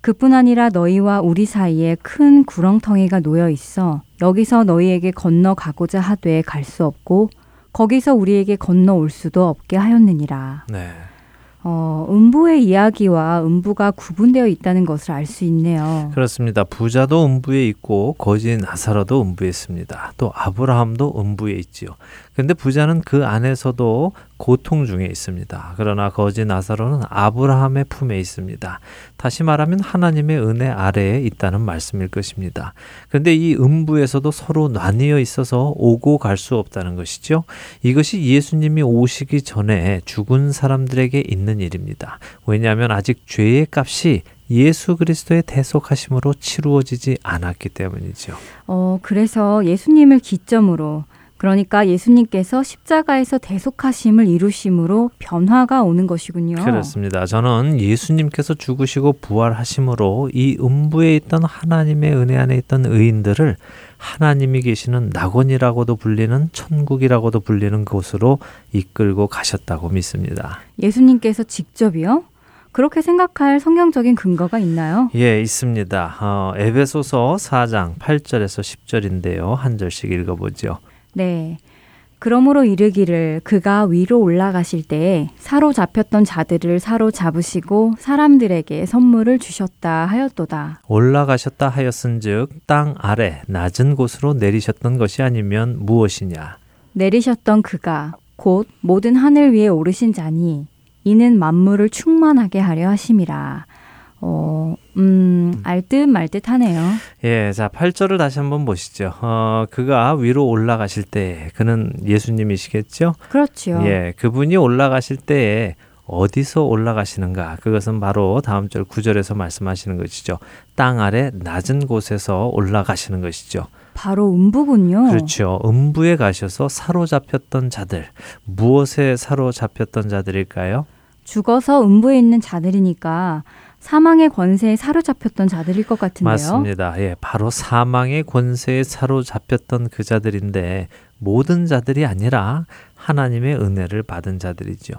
그뿐 아니라 너희와 우리 사이에 큰 구렁텅이가 놓여 있어 여기서 너희에게 건너가고자 하되 갈 수 없고 거기서 우리에게 건너올 수도 없게 하였느니라. 네. 어, 음부의 이야기와 음부가 구분되어 있다는 것을 알 수 있네요. 그렇습니다. 부자도 음부에 있고 거지 나사로도 음부에 있습니다. 또 아브라함도 음부에 있지요. 근데 부자는 그 안에서도 고통 중에 있습니다. 그러나 거지 나사로는 아브라함의 품에 있습니다. 다시 말하면 하나님의 은혜 아래에 있다는 말씀일 것입니다. 그런데 이 음부에서도 서로 나뉘어 있어서 오고 갈 수 없다는 것이죠. 이것이 예수님이 오시기 전에 죽은 사람들에게 있는 일입니다. 왜냐하면 아직 죄의 값이 예수 그리스도의 대속하심으로 치루어지지 않았기 때문이죠. 어, 그래서 예수님을 기점으로 그러니까 예수님께서 십자가에서 대속하심을 이루심으로 변화가 오는 것이군요. 그렇습니다. 저는 예수님께서 죽으시고 부활하심으로 이 음부에 있던 하나님의 은혜 안에 있던 의인들을 하나님이 계시는 낙원이라고도 불리는 천국이라고도 불리는 곳으로 이끌고 가셨다고 믿습니다. 예수님께서 직접이요? 그렇게 생각할 성경적인 근거가 있나요? 예, 있습니다. 어, 에베소서 4장 8절에서 10절인데요. 한 절씩 읽어보죠. 네. 그러므로 이르기를 그가 위로 올라가실 때에 사로잡혔던 자들을 사로잡으시고 사람들에게 선물을 주셨다 하였도다. 올라가셨다 하였은즉 땅 아래 낮은 곳으로 내리셨던 것이 아니면 무엇이냐? 내리셨던 그가 곧 모든 하늘 위에 오르신 자니 이는 만물을 충만하게 하려 하심이라. 어, 음, 알듯 말듯 하네요. 예, 자, 8절을 다시 한번 보시죠. 어, 그가 위로 올라가실 때, 그는 예수님이시겠죠? 그렇죠. 예, 그분이 올라가실 때에 어디서 올라가시는가? 그것은 바로 다음 절 9절에서 말씀하시는 것이죠. 땅 아래 낮은 곳에서 올라가시는 것이죠. 바로 음부군요. 그렇죠. 음부에 가셔서 사로잡혔던 자들. 무엇에 사로잡혔던 자들일까요? 죽어서 음부에 있는 자들이니까 사망의 권세에 사로잡혔던 자들일 것 같은데요. 맞습니다. 예, 바로 사망의 권세에 사로잡혔던 그 자들인데 모든 자들이 아니라 하나님의 은혜를 받은 자들이죠.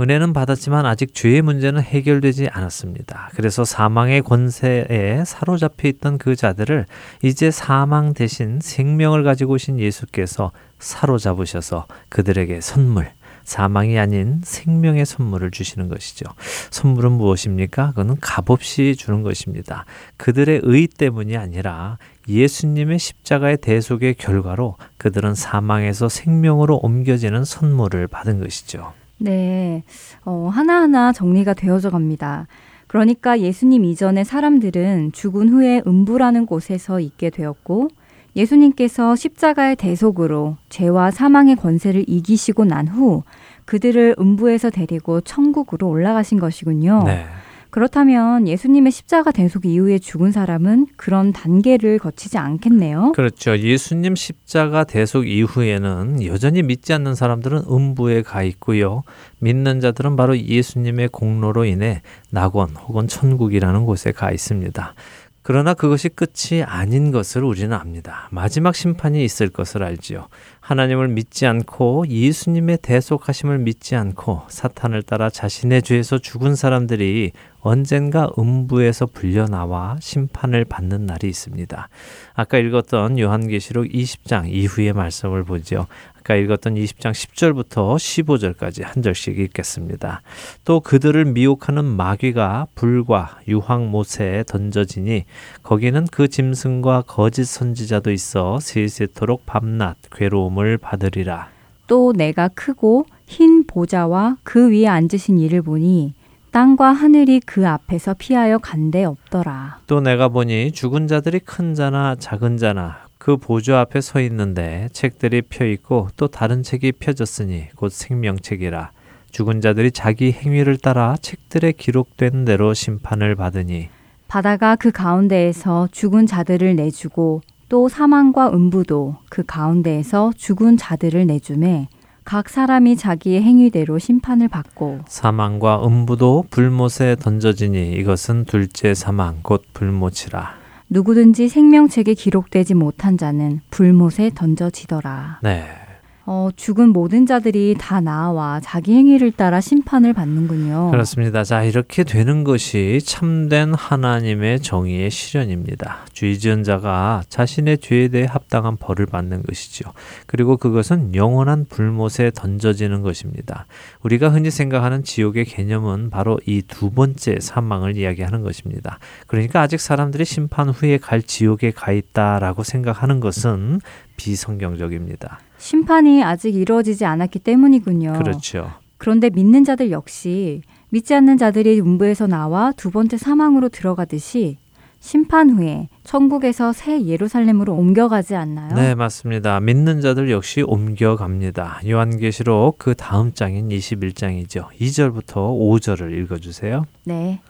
은혜는 받았지만 아직 죄의 문제는 해결되지 않았습니다. 그래서 사망의 권세에 사로잡혀 있던 그 자들을 이제 사망 대신 생명을 가지고 오신 예수께서 사로잡으셔서 그들에게 선물, 사망이 아닌 생명의 선물을 주시는 것이죠. 선물은 무엇입니까? 그거는 값없이 주는 것입니다. 그들의 의 때문이 아니라 예수님의 십자가의 대속의 결과로 그들은 사망에서 생명으로 옮겨지는 선물을 받은 것이죠. 네. 어, 하나하나 정리가 되어져 갑니다. 그러니까 예수님 이전의 사람들은 죽은 후에 음부라는 곳에서 있게 되었고 예수님께서 십자가의 대속으로 죄와 사망의 권세를 이기시고 난 후 그들을 음부에서 데리고 천국으로 올라가신 것이군요. 네. 그렇다면 예수님의 십자가 대속 이후에 죽은 사람은 그런 단계를 거치지 않겠네요. 그렇죠. 예수님 십자가 대속 이후에는 여전히 믿지 않는 사람들은 음부에 가 있고요. 믿는 자들은 바로 예수님의 공로로 인해 낙원 혹은 천국이라는 곳에 가 있습니다. 그러나 그것이 끝이 아닌 것을 우리는 압니다. 마지막 심판이 있을 것을 알지요. 하나님을 믿지 않고 예수님의 대속하심을 믿지 않고 사탄을 따라 자신의 죄에서 죽은 사람들이 언젠가 음부에서 불려나와 심판을 받는 날이 있습니다. 아까 읽었던 요한계시록 20장 이후의 말씀을 보죠. 아까 읽었던 20장 10절부터 15절까지 한 절씩 읽겠습니다. 또 그들을 미혹하는 마귀가 불과 유황 못에 던져지니 거기는 그 짐승과 거짓 선지자도 있어 세세토록 밤낮 괴로움을 받으리라. 또 내가 크고 흰 보좌와 그 위에 앉으신 이를 보니 땅과 하늘이 그 앞에서 피하여 간데 없더라. 또 내가 보니 죽은 자들이 큰 자나 작은 자나 그 보좌 앞에 서 있는데 책들이 펴 있고 또 다른 책이 펴졌으니 곧 생명책이라. 죽은 자들이 자기 행위를 따라 책들에 기록된 대로 심판을 받으니. 바다가 그 가운데에서 죽은 자들을 내주고 또 사망과 음부도 그 가운데에서 죽은 자들을 내주매 각 사람이 자기의 행위대로 심판을 받고 사망과 음부도 불못에 던져지니 이것은 둘째 사망 곧 불못이라 누구든지 생명책에 기록되지 못한 자는 불못에 던져지더라. 네. 어, 죽은 모든 자들이 다 나와 자기 행위를 따라 심판을 받는군요. 그렇습니다. 자, 이렇게 되는 것이 참된 하나님의 정의의 실현입니다. 죄 지은 자가 자신의 죄에 대해 합당한 벌을 받는 것이죠. 그리고 그것은 영원한 불못에 던져지는 것입니다. 우리가 흔히 생각하는 지옥의 개념은 바로 이 두 번째 사망을 이야기하는 것입니다. 그러니까 아직 사람들이 심판 후에 갈 지옥에 가 있다라고 생각하는 것은 비성경적입니다. 심판이 아직 이루어지지 않았기 때문이군요. 그렇죠. 그런데 믿는 자들 역시 믿지 않는 자들이 음부에서 나와 두 번째 사망으로 들어가듯이 심판 후에 천국에서 새 예루살렘으로 옮겨가지 않나요? 네, 맞습니다. 믿는 자들 역시 옮겨갑니다. 요한계시록 그 다음 장인 21장이죠. 2절부터 5절을 읽어 주세요. 네.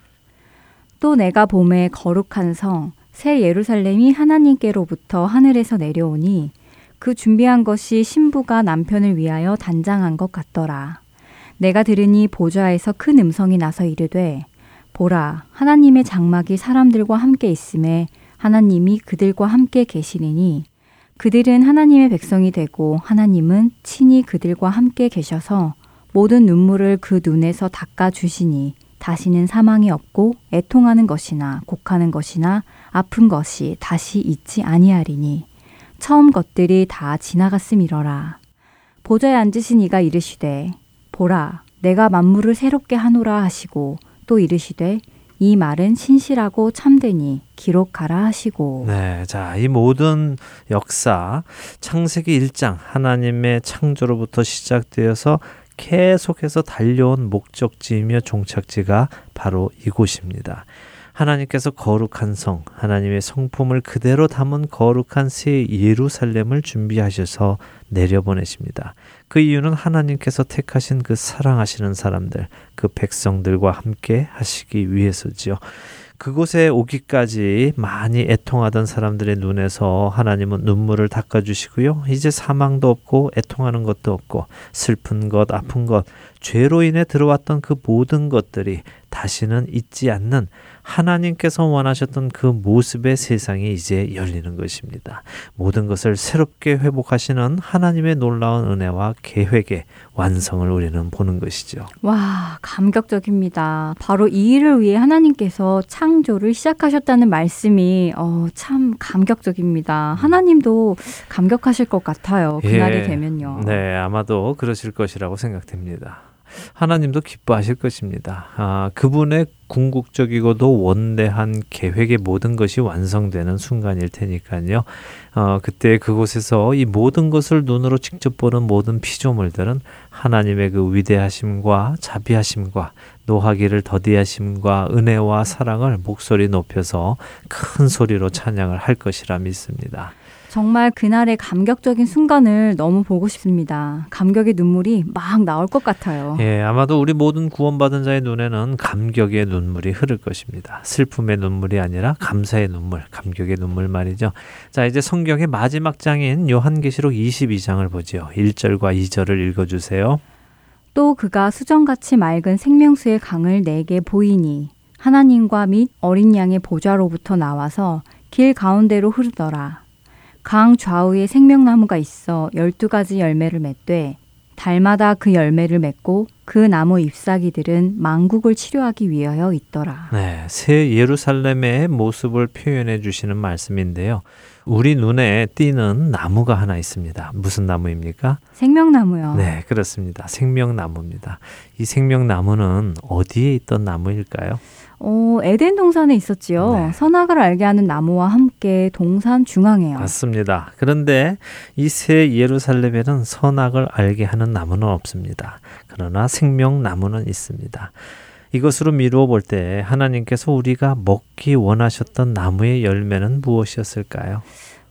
또 내가 봄에 거룩한 성, 새 예루살렘이 하나님께로부터 하늘에서 내려오니 그 준비한 것이 신부가 남편을 위하여 단장한 것 같더라. 내가 들으니 보좌에서 큰 음성이 나서 이르되 보라 하나님의 장막이 사람들과 함께 있음에 하나님이 그들과 함께 계시리니 그들은 하나님의 백성이 되고 하나님은 친히 그들과 함께 계셔서 모든 눈물을 그 눈에서 닦아 주시니 다시는 사망이 없고 애통하는 것이나 곡하는 것이나 아픈 것이 다시 있지 아니하리니 처음 것들이 다 지나갔음이러라. 보좌에 앉으신 이가 이르시되 보라 내가 만물을 새롭게 하노라 하시고 또 이르시되 이 말은 신실하고 참되니 기록하라 하시고. 네. 자, 이 모든 역사, 창세기 1장, 하나님의 창조로부터 시작되어서 계속해서 달려온 목적지이며 종착지가 바로 이곳입니다. 하나님께서 거룩한 성, 하나님의 성품을 그대로 담은 거룩한 새 예루살렘을 준비하셔서 내려보내십니다. 그 이유는 하나님께서 택하신 그 사랑하시는 사람들, 그 백성들과 함께 하시기 위해서지요. 그곳에 오기까지 많이 애통하던 사람들의 눈에서 하나님은 눈물을 닦아주시고요. 이제 사망도 없고 애통하는 것도 없고 슬픈 것, 아픈 것, 죄로 인해 들어왔던 그 모든 것들이 다시는 잊지 않는 하나님께서 원하셨던 그 모습의 세상이 이제 열리는 것입니다. 모든 것을 새롭게 회복하시는 하나님의 놀라운 은혜와 계획의 완성을 우리는 보는 것이죠. 와, 감격적입니다. 바로 이 일을 위해 하나님께서 창조를 시작하셨다는 말씀이 어, 참 감격적입니다. 하나님도 감격하실 것 같아요. 그날이 예, 되면요. 네, 아마도 그러실 것이라고 생각됩니다. 하나님도 기뻐하실 것입니다. 아, 그분의 궁극적이고도 원대한 계획의 모든 것이 완성되는 순간일 테니까요. 어, 그때 그곳에서 이 모든 것을 눈으로 직접 보는 모든 피조물들은 하나님의 그 위대하심과 자비하심과 노하기를 더디하심과 은혜와 사랑을 목소리 높여서 큰 소리로 찬양을 할 것이라 믿습니다. 정말 그날의 감격적인 순간을 너무 보고 싶습니다. 감격의 눈물이 막 나올 것 같아요. 예, 아마도 우리 모든 구원받은 자의 눈에는 감격의 눈물이 흐를 것입니다. 슬픔의 눈물이 아니라 감사의 눈물, 감격의 눈물 말이죠. 자, 이제 성경의 마지막 장인 요한계시록 22장을 보지요. 1절과 2절을 읽어 주세요. 또 그가 수정같이 맑은 생명수의 강을 내게 보이니 하나님과 및 어린 양의 보좌로부터 나와서 길 가운데로 흐르더라. 강 좌우에 생명나무가 있어 열두 가지 열매를 맺되 달마다 그 열매를 맺고 그 나무 잎사귀들은 망국을 치료하기 위하여 있더라. 네, 새 예루살렘의 모습을 표현해 주시는 말씀인데요. 우리 눈에 띄는 나무가 하나 있습니다. 무슨 나무입니까? 생명나무요. 네, 그렇습니다. 생명나무입니다. 이 생명나무는 어디에 있던 나무일까요? 어, 에덴 동산에 있었지요. 네. 선악을 알게 하는 나무와 함께 동산 중앙에요. 맞습니다. 그런데 이 새 예루살렘에는 선악을 알게 하는 나무는 없습니다. 그러나 생명 나무는 있습니다. 이것으로 미루어 볼 때 하나님께서 우리가 먹기 원하셨던 나무의 열매는 무엇이었을까요?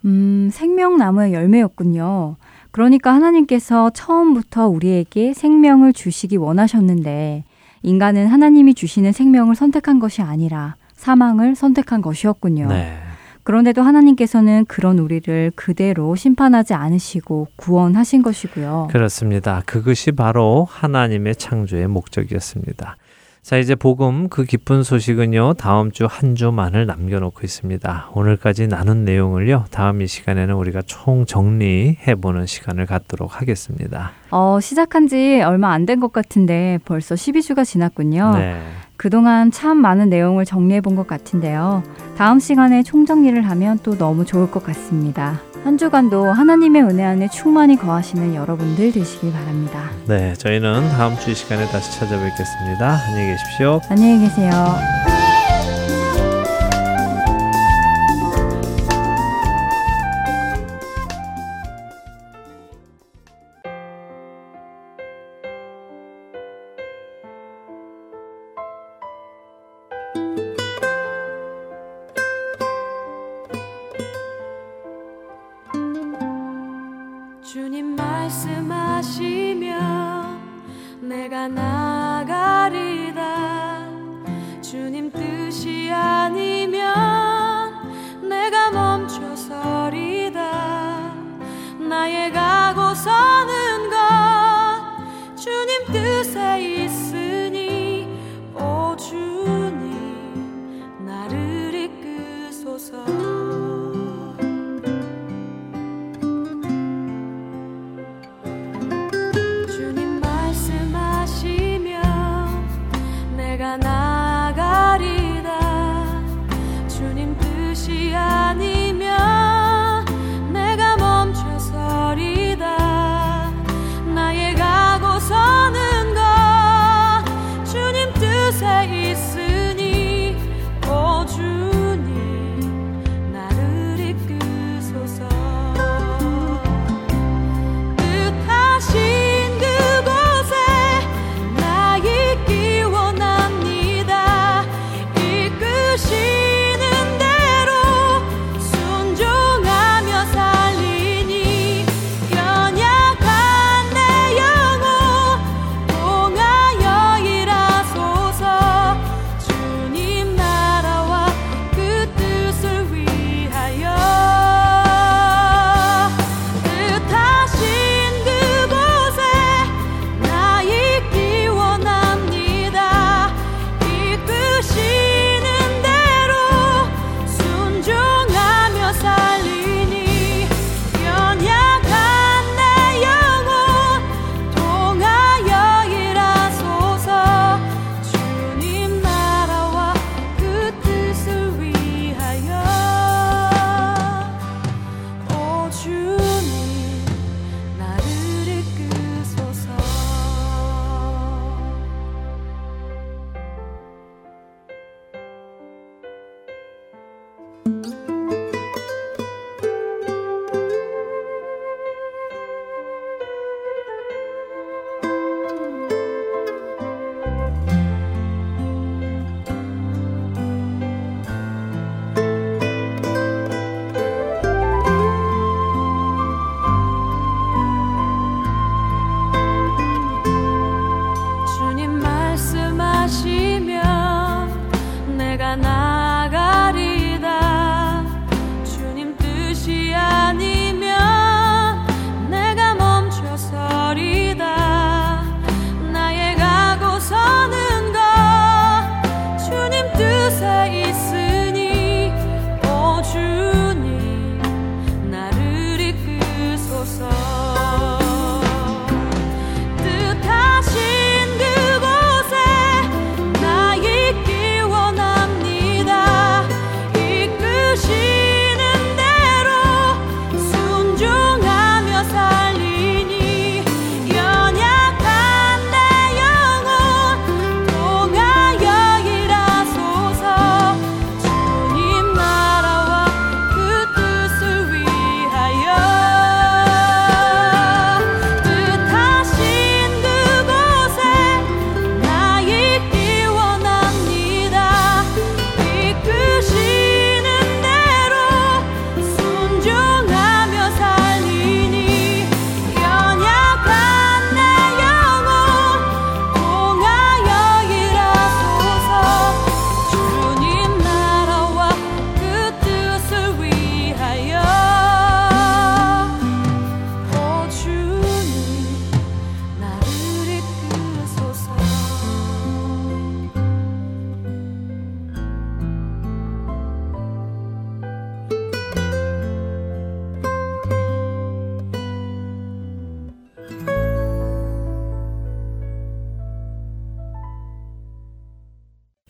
음, 생명나무의 열매였군요. 그러니까 하나님께서 처음부터 우리에게 생명을 주시기 원하셨는데 인간은 하나님이 주시는 생명을 선택한 것이 아니라 사망을 선택한 것이었군요. 네. 그런데도 하나님께서는 그런 우리를 그대로 심판하지 않으시고 구원하신 것이고요. 그렇습니다. 그것이 바로 하나님의 창조의 목적이었습니다. 자, 이제 복음 그 기쁜 소식은요, 다음 주 한 주만을 남겨놓고 있습니다. 오늘까지 나눈 내용을요, 다음 이 시간에는 우리가 총 정리해보는 시간을 갖도록 하겠습니다. 어, 시작한 지 얼마 안 된 것 같은데 벌써 12주가 지났군요. 네. 그동안 참 많은 내용을 정리해 본 것 같은데요. 다음 시간에 총정리를 하면 또 너무 좋을 것 같습니다. 한 주간도 하나님의 은혜 안에 충만히 거하시는 여러분들 되시길 바랍니다. 네, 저희는 다음 주 시간에 다시 찾아뵙겠습니다. 안녕히 계십시오. 안녕히 계세요.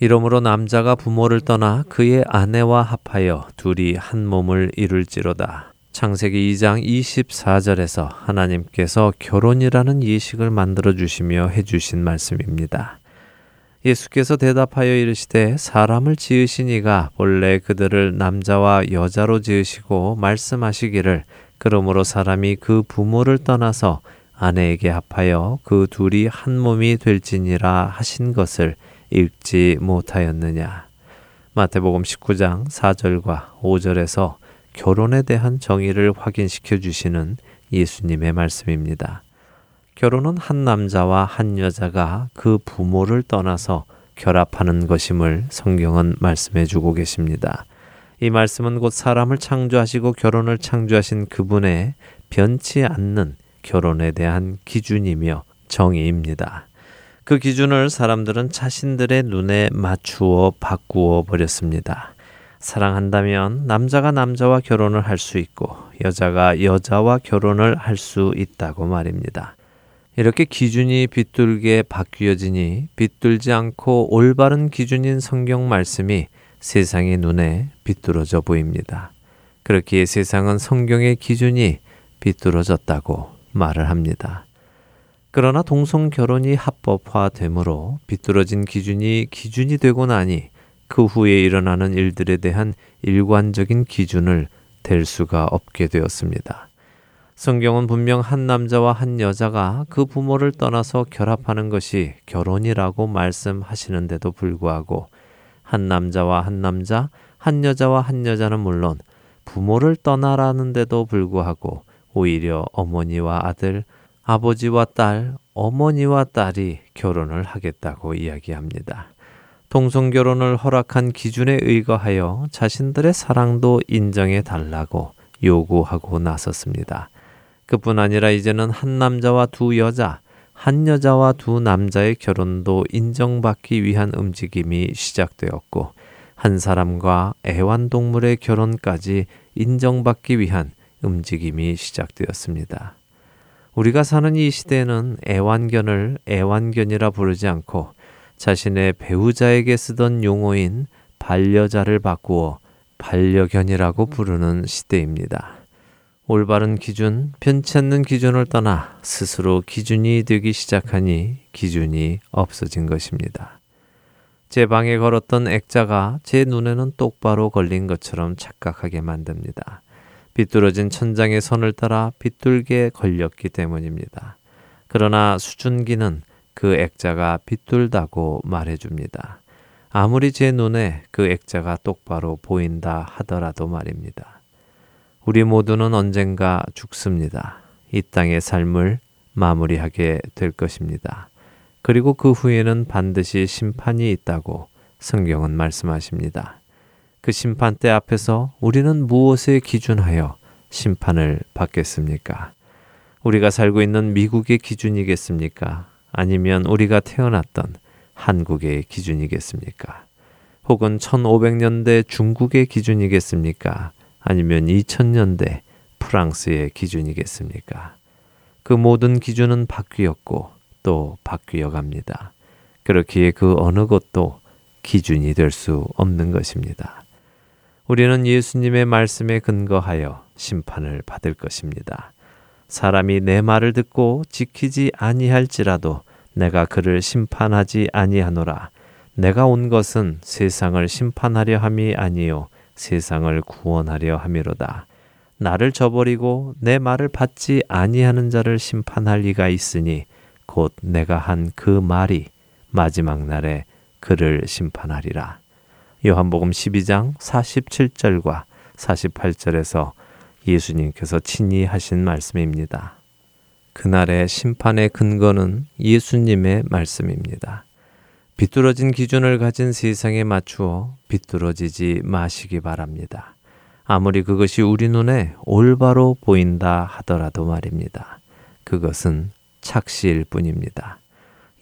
이러므로 남자가 부모를 떠나 그의 아내와 합하여 둘이 한 몸을 이룰지로다. 창세기 2장 24절에서 하나님께서 결혼이라는 예식을 만들어 주시며 해 주신 말씀입니다. 예수께서 대답하여 이르시되 사람을 지으신 이가 본래 그들을 남자와 여자로 지으시고 말씀하시기를 그러므로 사람이 그 부모를 떠나서 아내에게 합하여 그 둘이 한 몸이 될지니라 하신 것을 읽지 못하였느냐. 마태복음 19장 4절과 5절에서 결혼에 대한 정의를 확인시켜 주시는 예수님의 말씀입니다. 결혼은 한 남자와 한 여자가 그 부모를 떠나서 결합하는 것임을 성경은 말씀해 주고 계십니다. 이 말씀은 곧 사람을 창조하시고 결혼을 창조하신 그분의 변치 않는 결혼에 대한 기준이며 정의입니다. 그 기준을 사람들은 자신들의 눈에 맞추어 바꾸어 버렸습니다. 사랑한다면 남자가 남자와 결혼을 할 수 있고 여자가 여자와 결혼을 할 수 있다고 말입니다. 이렇게 기준이 비뚤게 바뀌어지니 비뚤지 않고 올바른 기준인 성경 말씀이 세상의 눈에 비뚤어져 보입니다. 그렇기에 세상은 성경의 기준이 비뚤어졌다고 말을 합니다. 그러나 동성 결혼이 합법화되므로 비뚤어진 기준이 기준이 되고 나니 그 후에 일어나는 일들에 대한 일관적인 기준을 댈 수가 없게 되었습니다. 성경은 분명 한 남자와 한 여자가 그 부모를 떠나서 결합하는 것이 결혼이라고 말씀하시는데도 불구하고 한 남자와 한 남자, 한 여자와 한 여자는 물론 부모를 떠나라는데도 불구하고 오히려 어머니와 아들, 아버지와 딸, 어머니와 딸이 결혼을 하겠다고 이야기합니다. 동성 결혼을 허락한 기준에 의거하여 자신들의 사랑도 인정해 달라고 요구하고 나섰습니다. 그뿐 아니라 이제는 한 남자와 두 여자, 한 여자와 두 남자의 결혼도 인정받기 위한 움직임이 시작되었고, 한 사람과 애완동물의 결혼까지 인정받기 위한 움직임이 시작되었습니다. 우리가 사는 이 시대에는 애완견을 애완견이라 부르지 않고 자신의 배우자에게 쓰던 용어인 반려자를 바꾸어 반려견이라고 부르는 시대입니다. 올바른 기준, 편치 않는 기준을 떠나 스스로 기준이 되기 시작하니 기준이 없어진 것입니다. 제 방에 걸었던 액자가 제 눈에는 똑바로 걸린 것처럼 착각하게 만듭니다. 비뚤어진 천장의 선을 따라 비뚤게 걸렸기 때문입니다. 그러나 수준기는 그 액자가 비뚤다고 말해줍니다. 아무리 제 눈에 그 액자가 똑바로 보인다 하더라도 말입니다. 우리 모두는 언젠가 죽습니다. 이 땅의 삶을 마무리하게 될 것입니다. 그리고 그 후에는 반드시 심판이 있다고 성경은 말씀하십니다. 그 심판대 앞에서 우리는 무엇에 기준하여 심판을 받겠습니까? 우리가 살고 있는 미국의 기준이겠습니까? 아니면 우리가 태어났던 한국의 기준이겠습니까? 혹은 1500년대 중국의 기준이겠습니까? 아니면 2000년대 프랑스의 기준이겠습니까? 그 모든 기준은 바뀌었고 또 바뀌어 갑니다. 그렇기에 그 어느 것도 기준이 될 수 없는 것입니다. 우리는 예수님의 말씀에 근거하여 심판을 받을 것입니다. 사람이 내 말을 듣고 지키지 아니할지라도 내가 그를 심판하지 아니하노라. 내가 온 것은 세상을 심판하려 함이 아니요 세상을 구원하려 함이로다. 나를 저버리고 내 말을 받지 아니하는 자를 심판할 리가 있으니 곧 내가 한 그 말이 마지막 날에 그를 심판하리라. 요한복음 12장 47절과 48절에서 예수님께서 친히 하신 말씀입니다. 그날의 심판의 근거는 예수님의 말씀입니다. 비뚤어진 기준을 가진 세상에 맞추어 비뚤어지지 마시기 바랍니다. 아무리 그것이 우리 눈에 올바로 보인다 하더라도 말입니다. 그것은 착시일 뿐입니다.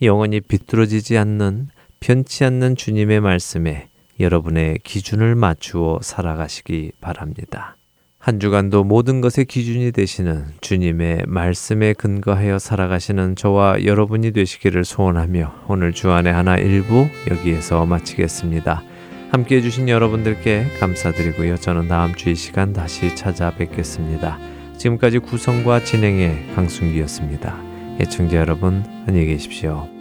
영원히 비뚤어지지 않는 편치 않는 주님의 말씀에 여러분의 기준을 맞추어 살아가시기 바랍니다. 한 주간도 모든 것의 기준이 되시는 주님의 말씀에 근거하여 살아가시는 저와 여러분이 되시기를 소원하며 오늘 주안의 하나 일부 여기에서 마치겠습니다. 함께 해주신 여러분들께 감사드리고요. 저는 다음 주 이 시간 다시 찾아뵙겠습니다. 지금까지 구성과 진행의 강순기였습니다. 애청자 여러분, 안녕히 계십시오.